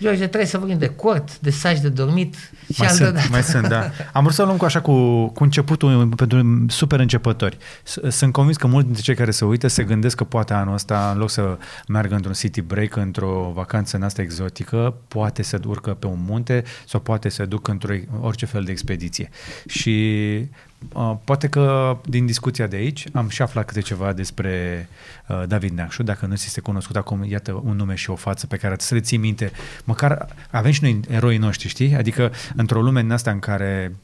George, trebuie să vorbim de cort, de saci de dormit și Mai altă sunt, dată. mai sunt, da. Am vrut să luăm cu așa cu, cu începutul pentru super începători. S- Sunt convins că mulți dintre cei care se uită se gândesc că poate anul ăsta, în loc să meargă într-un city break, într-o vacanță în asta exotică, poate să urcă pe un munte sau poate să duc într-o orice fel de expediție. Și uh, poate că din discuția de aici am și aflat câte ceva despre uh, David Neacșu, dacă nu ți este cunoscut acum, iată un nume și o față pe care să le ții minte. Măcar avem și noi eroii noștri, știi? Adică într-o lume în asta în care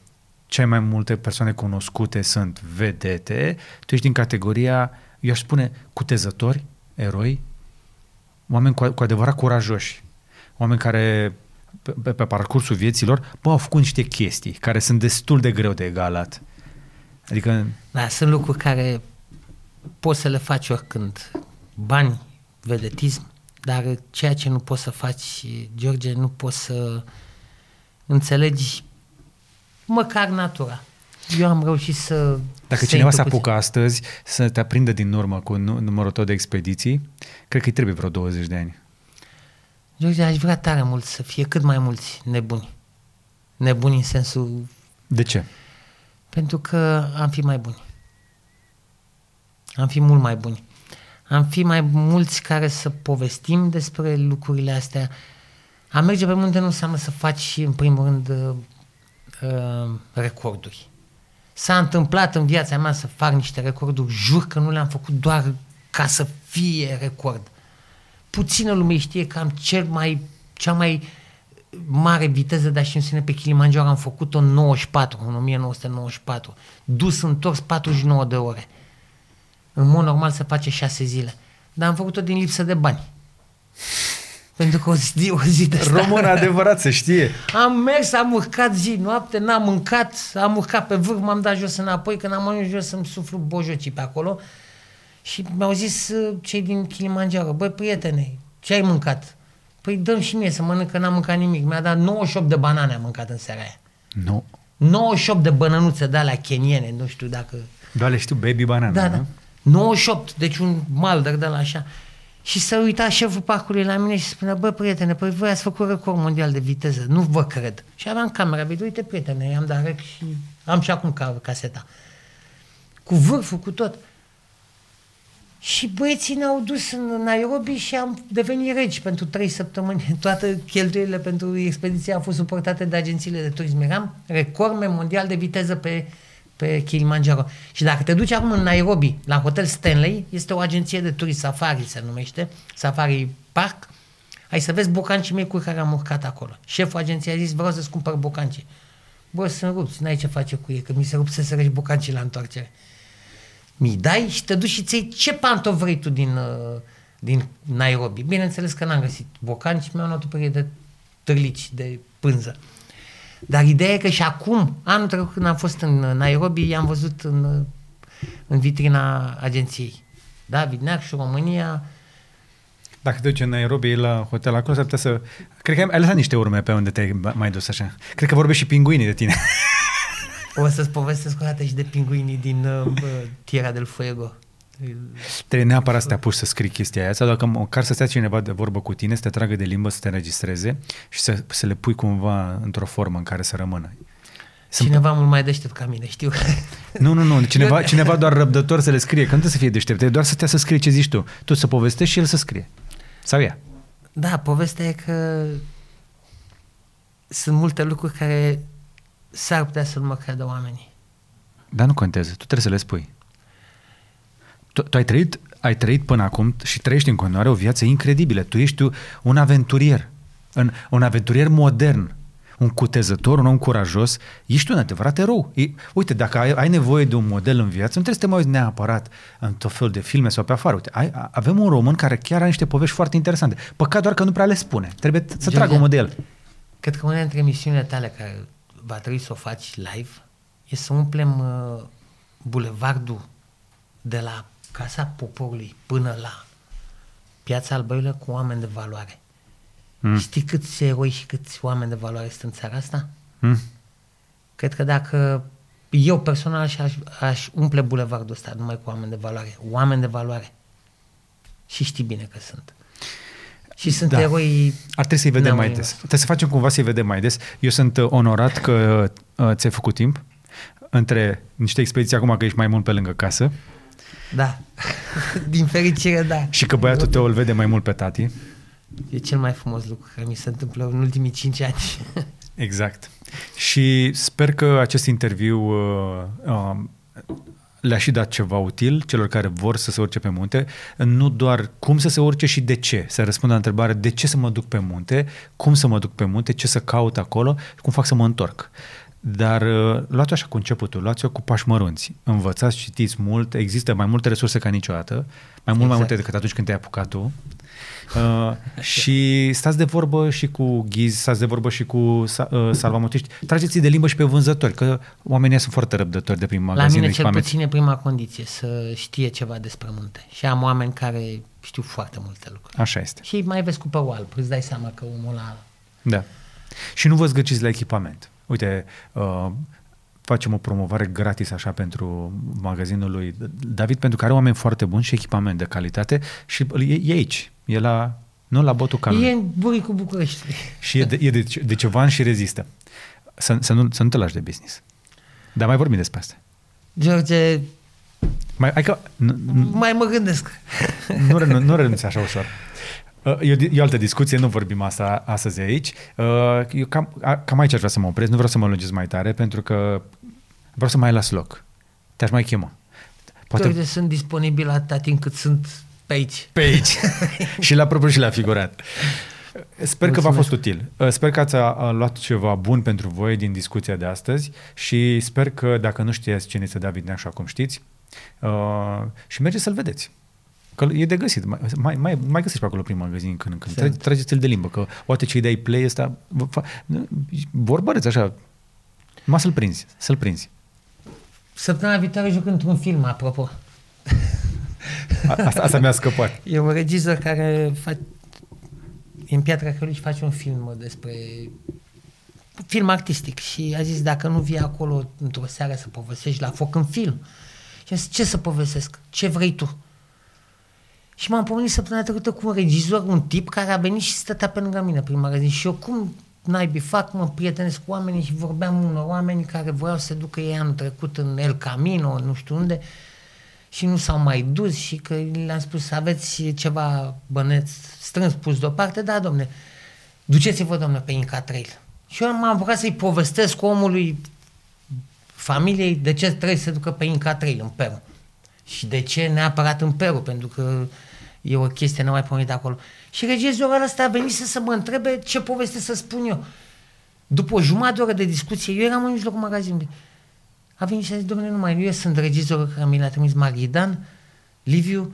cei mai multe persoane cunoscute sunt vedete, tu ești din categoria, eu aș spune, cutezători, eroi, oameni cu, cu adevărat curajoși, oameni care pe, pe, pe parcursul vieților, bă, au făcut niște chestii care sunt destul de greu de egalat. Adică, Da, sunt lucruri care poți să le faci oricând. Bani, vedetism, dar ceea ce nu poți să faci, George, nu poți să înțelegi măcar natura. Eu am reușit să... dacă să cineva intru se puțin. apucă astăzi să te aprindă din urmă cu nu- numărul tău de expediții, cred că îi trebuie vreo 20 de ani. George, aș vrea tare mult să fie cât mai mulți nebuni. Nebuni în sensul... De ce? Pentru că am fi mai buni. Am fi mult mai buni. Am fi mai mulți care să povestim despre lucrurile astea. A merge pe munte nu înseamnă să faci, în primul rând, uh, uh, recorduri. S-a întâmplat în viața mea să fac niște recorduri, jur că nu le-am făcut doar ca să fie record. Puțină lume știe că am cel mai, cea mai mare viteză de ascensiune pe Kilimanjaro am făcut-o în 94, în 1994. Dus întors 49 de ore. În mod normal se face 6 zile. Dar am făcut-o din lipsă de bani. Pentru că o zi, o zi de asta... Român adevărat, se știe. Am mers, am urcat zi, noapte, n-am mâncat, am urcat pe vârf, m-am dat jos înapoi, când am ajuns jos să-mi suflu bojocii pe acolo și mi-au zis uh, cei din Kilimanjaro, băi prietene, ce ai mâncat? Păi dăm și mie să mănânc, că n-am mâncat nimic. Mi-a dat 98 de banane am mâncat în seara aia. Nu. 98 de bănănuțe de alea keniene, nu știu dacă... Doar le știu baby banana, Da, nu? da. 98, deci un malder de la așa. Și să uita șeful parcului la mine și spunea, bă, prietene, păi voi ați făcut record mondial de viteză, nu vă cred. Și aveam camera video, uite, prietene, i-am dat rec și am și acum ca, caseta. Cu vârful, cu tot. Și băieții ne-au dus în Nairobi și am devenit regi pentru trei săptămâni. Toate cheltuielile pentru expediția au fost suportate de agențiile de turism. Eram record mondial de viteză pe, pe Kilimanjaro. Și dacă te duci acum în Nairobi, la Hotel Stanley, este o agenție de turism, Safari se numește, Safari Park, ai să vezi bocancii mei cu care am urcat acolo. Șeful agenției a zis, vreau să-ți cumpăr bocancii. Bă, sunt rupți, n-ai ce face cu ei, că mi se rup să se bocancii la întoarcere mi dai și te duci și ți ce pantofi vrei tu din, uh, din Nairobi. Bineînțeles că n-am găsit bocanci, mi-au luat o perie de târlici, de pânză. Dar ideea e că și acum, anul trecut când am fost în Nairobi, i-am văzut în, în vitrina agenției. David Neac și România. Dacă te duci în Nairobi la hotel acolo, s-ar putea să... Cred că ai lăsat niște urme pe unde te-ai mai dus așa. Cred că vorbești și pinguinii de tine. O să-ți povestesc o dată și de pinguinii din uh, Tierra del Fuego. Trebuie neapărat să te apuci să scrii chestia aia, sau dacă măcar să stea cineva de vorbă cu tine, să te tragă de limbă, să te înregistreze și să, să le pui cumva într-o formă în care să rămână. Sunt... Cineva mult mai deștept ca mine, știu. Nu, nu, nu, cineva, cineva doar răbdător să le scrie, că nu trebuie să fie deștept, doar să te să scrie ce zici tu. Tu să povestești și el să scrie. Sau ea. Da, povestea e că sunt multe lucruri care s-ar putea să nu mă creadă oamenii. Dar nu contează, tu trebuie să le spui. Tu, tu ai, trăit, ai trăit până acum și trăiești în continuare o viață incredibilă. Tu ești un aventurier, un, un aventurier modern, un cutezător, un om curajos, ești un adevărat erou. E, uite, dacă ai, ai nevoie de un model în viață, nu trebuie să te mai uiți neapărat în tot felul de filme sau pe afară. Uite, ai, avem un român care chiar are niște povești foarte interesante. Păcat doar că nu prea le spune. Trebuie să George, tragă un model. Cred că una dintre misiunile tale care va trebui să o faci live, e să umplem uh, bulevardul de la Casa Poporului până la Piața Albărilor cu oameni de valoare. Mm. Știi câți eroi și câți oameni de valoare sunt în țara asta? Mm. Cred că dacă eu personal aș, aș umple bulevardul ăsta numai cu oameni de valoare. Oameni de valoare. Și știi bine că sunt. Și sunt da. eroi... Ar trebui să-i vedem mai des. Trebuie să facem cumva să-i vedem mai des. Eu sunt uh, onorat că uh, ți-ai făcut timp între niște expediții acum că ești mai mult pe lângă casă. Da. Din fericire, da. Și că băiatul tău îl vede mai mult pe tati. E cel mai frumos lucru care mi se întâmplă în ultimii cinci ani. exact. Și sper că acest interviu uh, uh, le-a și dat ceva util celor care vor să se urce pe munte, nu doar cum să se urce și de ce. Să răspundă la întrebare de ce să mă duc pe munte, cum să mă duc pe munte, ce să caut acolo și cum fac să mă întorc. Dar uh, luați-o așa cu începutul, luați-o cu pași mărunți. Învățați, citiți mult, există mai multe resurse ca niciodată, mai mult exact. mai multe decât atunci când te-ai apucat tu. Uh, și stați de vorbă și cu ghizi, stați de vorbă și cu uh, salvamotiști. Trageți de limbă și pe vânzători, că oamenii sunt foarte răbdători de prin magazine. La mine cel puțin e prima condiție, să știe ceva despre munte. Și am oameni care știu foarte multe lucruri. Așa este. Și mai vezi cu pe alb, îți dai seama că omul ăla... Da. Și nu vă zgăciți la echipament. Uite, uh, facem o promovare gratis așa pentru magazinul lui David, pentru că are oameni foarte buni și echipament de calitate și e, e aici. E la, nu la botul canului. E în Buricul București. Și e de, e de, de ceva ani și rezistă. Să, să, nu, să nu te lași de business. Dar mai vorbim despre asta. George, mai, hai că, mai mă gândesc. Nu, nu, nu renunți așa ușor. Uh, e o, e o altă discuție, nu vorbim asta astăzi aici. Uh, eu cam, cam aici aș vrea să mă opresc, nu vreau să mă lungesc mai tare, pentru că vreau să mai las loc. Te-aș mai chema. Poate... Uite, sunt disponibil atâta timp cât sunt pe aici. Pe aici. și la propriu și la figurat. Sper Mulțumesc. că v-a fost util. Uh, sper că ați luat ceva bun pentru voi din discuția de astăzi și sper că dacă nu știați cine este David Neașu acum știți uh, și mergeți să-l vedeți. Că e de găsit. Mai, mai, mai, mai găsești pe acolo prin magazin când în când. Trage, trageți-l de limbă, că poate ce dai play ăsta, vorbăreți așa, numai să-l prinzi, să-l prinzi. Săptămâna viitoare joc într-un film, apropo. A, asta, asta mi-a scăpat. E un regizor care fa... în Piatra Căluci face un film despre film artistic și a zis dacă nu vii acolo într-o seară să povestești la foc în film. Și a zis, ce să povestesc? Ce vrei tu? Și m-am pomenit săptămâna trecută cu un regizor, un tip care a venit și stătea pe lângă mine prin magazin. Și eu cum naibii fac, mă prietenesc cu oamenii și vorbeam unor oameni care voiau să se ducă ei anul trecut în El Camino, nu știu unde. și nu s-au mai dus și că le-am spus aveți ceva băneți strâns pus deoparte, da, domne, duceți-vă, domne, pe Inca Trail. Și eu m-am apucat să-i povestesc omului, familiei, de ce trebuie să se ducă pe Inca Trail în Peru. Și de ce neapărat în Peru, pentru că e o chestie nemaipomenit acolo. Și regizorul ăsta a venit să, să mă întrebe ce poveste să spun eu. După o jumătate de oră de discuție, eu eram în mijlocul magazinului. A venit și a zis, domnule, numai eu sunt regizorul care mi l-a trimis Maridan, Liviu,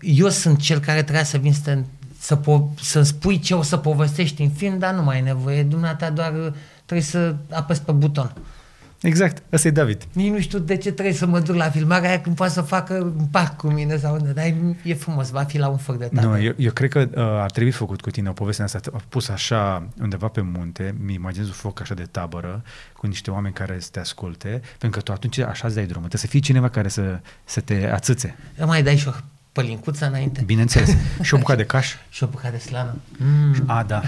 eu sunt cel care trebuia să vin să, să po- să spui ce o să povestești în film, dar nu mai e nevoie. Dumneata doar trebuie să apăs pe buton. Exact, ăsta e David. Nici nu știu de ce trebuie să mă duc la filmarea aia când poate să facă în parc cu mine sau unde, dar e frumos, va fi la un foc de tată. Nu, eu, eu cred că uh, ar trebui făcut cu tine o poveste asta, a pus așa undeva pe munte, mi imaginez un foc așa de tabără, cu niște oameni care să te asculte, pentru că tu atunci așa îți dai drumul. Trebuie să fii cineva care să, să te ațâțe. Mai dai și o pălincuță înainte. Bineînțeles. și o bucată de caș. și o bucată de slană. Mm. A, da.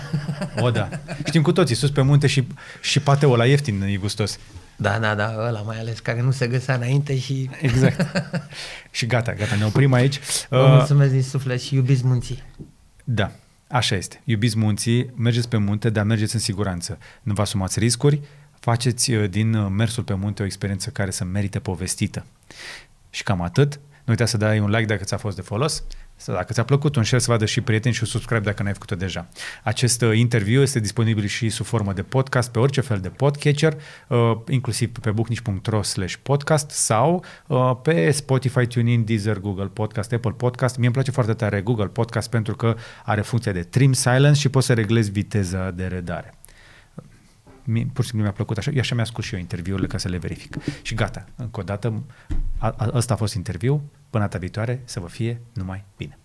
O, da. Știm cu toții, sus pe munte și, și pateul la ieftin e gustos. Da, da, da, ăla mai ales, care nu se găsea înainte și... Exact. și gata, gata, ne oprim aici. Vă uh, mulțumesc din suflet și iubiți munții. Da, așa este. Iubiți munții, mergeți pe munte, dar mergeți în siguranță. Nu vă asumați riscuri, faceți uh, din uh, mersul pe munte o experiență care să merite povestită. Și cam atât. Nu uita să dai un like dacă ți-a fost de folos. Sau dacă ți-a plăcut, un share să vadă și prieteni și un subscribe dacă n-ai făcut-o deja. Acest uh, interviu este disponibil și sub formă de podcast pe orice fel de podcatcher, uh, inclusiv pe booknici.ro slash podcast sau uh, pe Spotify, TuneIn, Deezer, Google Podcast, Apple Podcast. Mie îmi place foarte tare Google Podcast pentru că are funcția de trim silence și poți să reglezi viteza de redare pur și simplu mi-a plăcut așa, eu așa mi-a scos și eu interviurile ca să le verific. Și gata, încă o dată, a, a, ăsta a fost interviu, până data viitoare, să vă fie numai bine.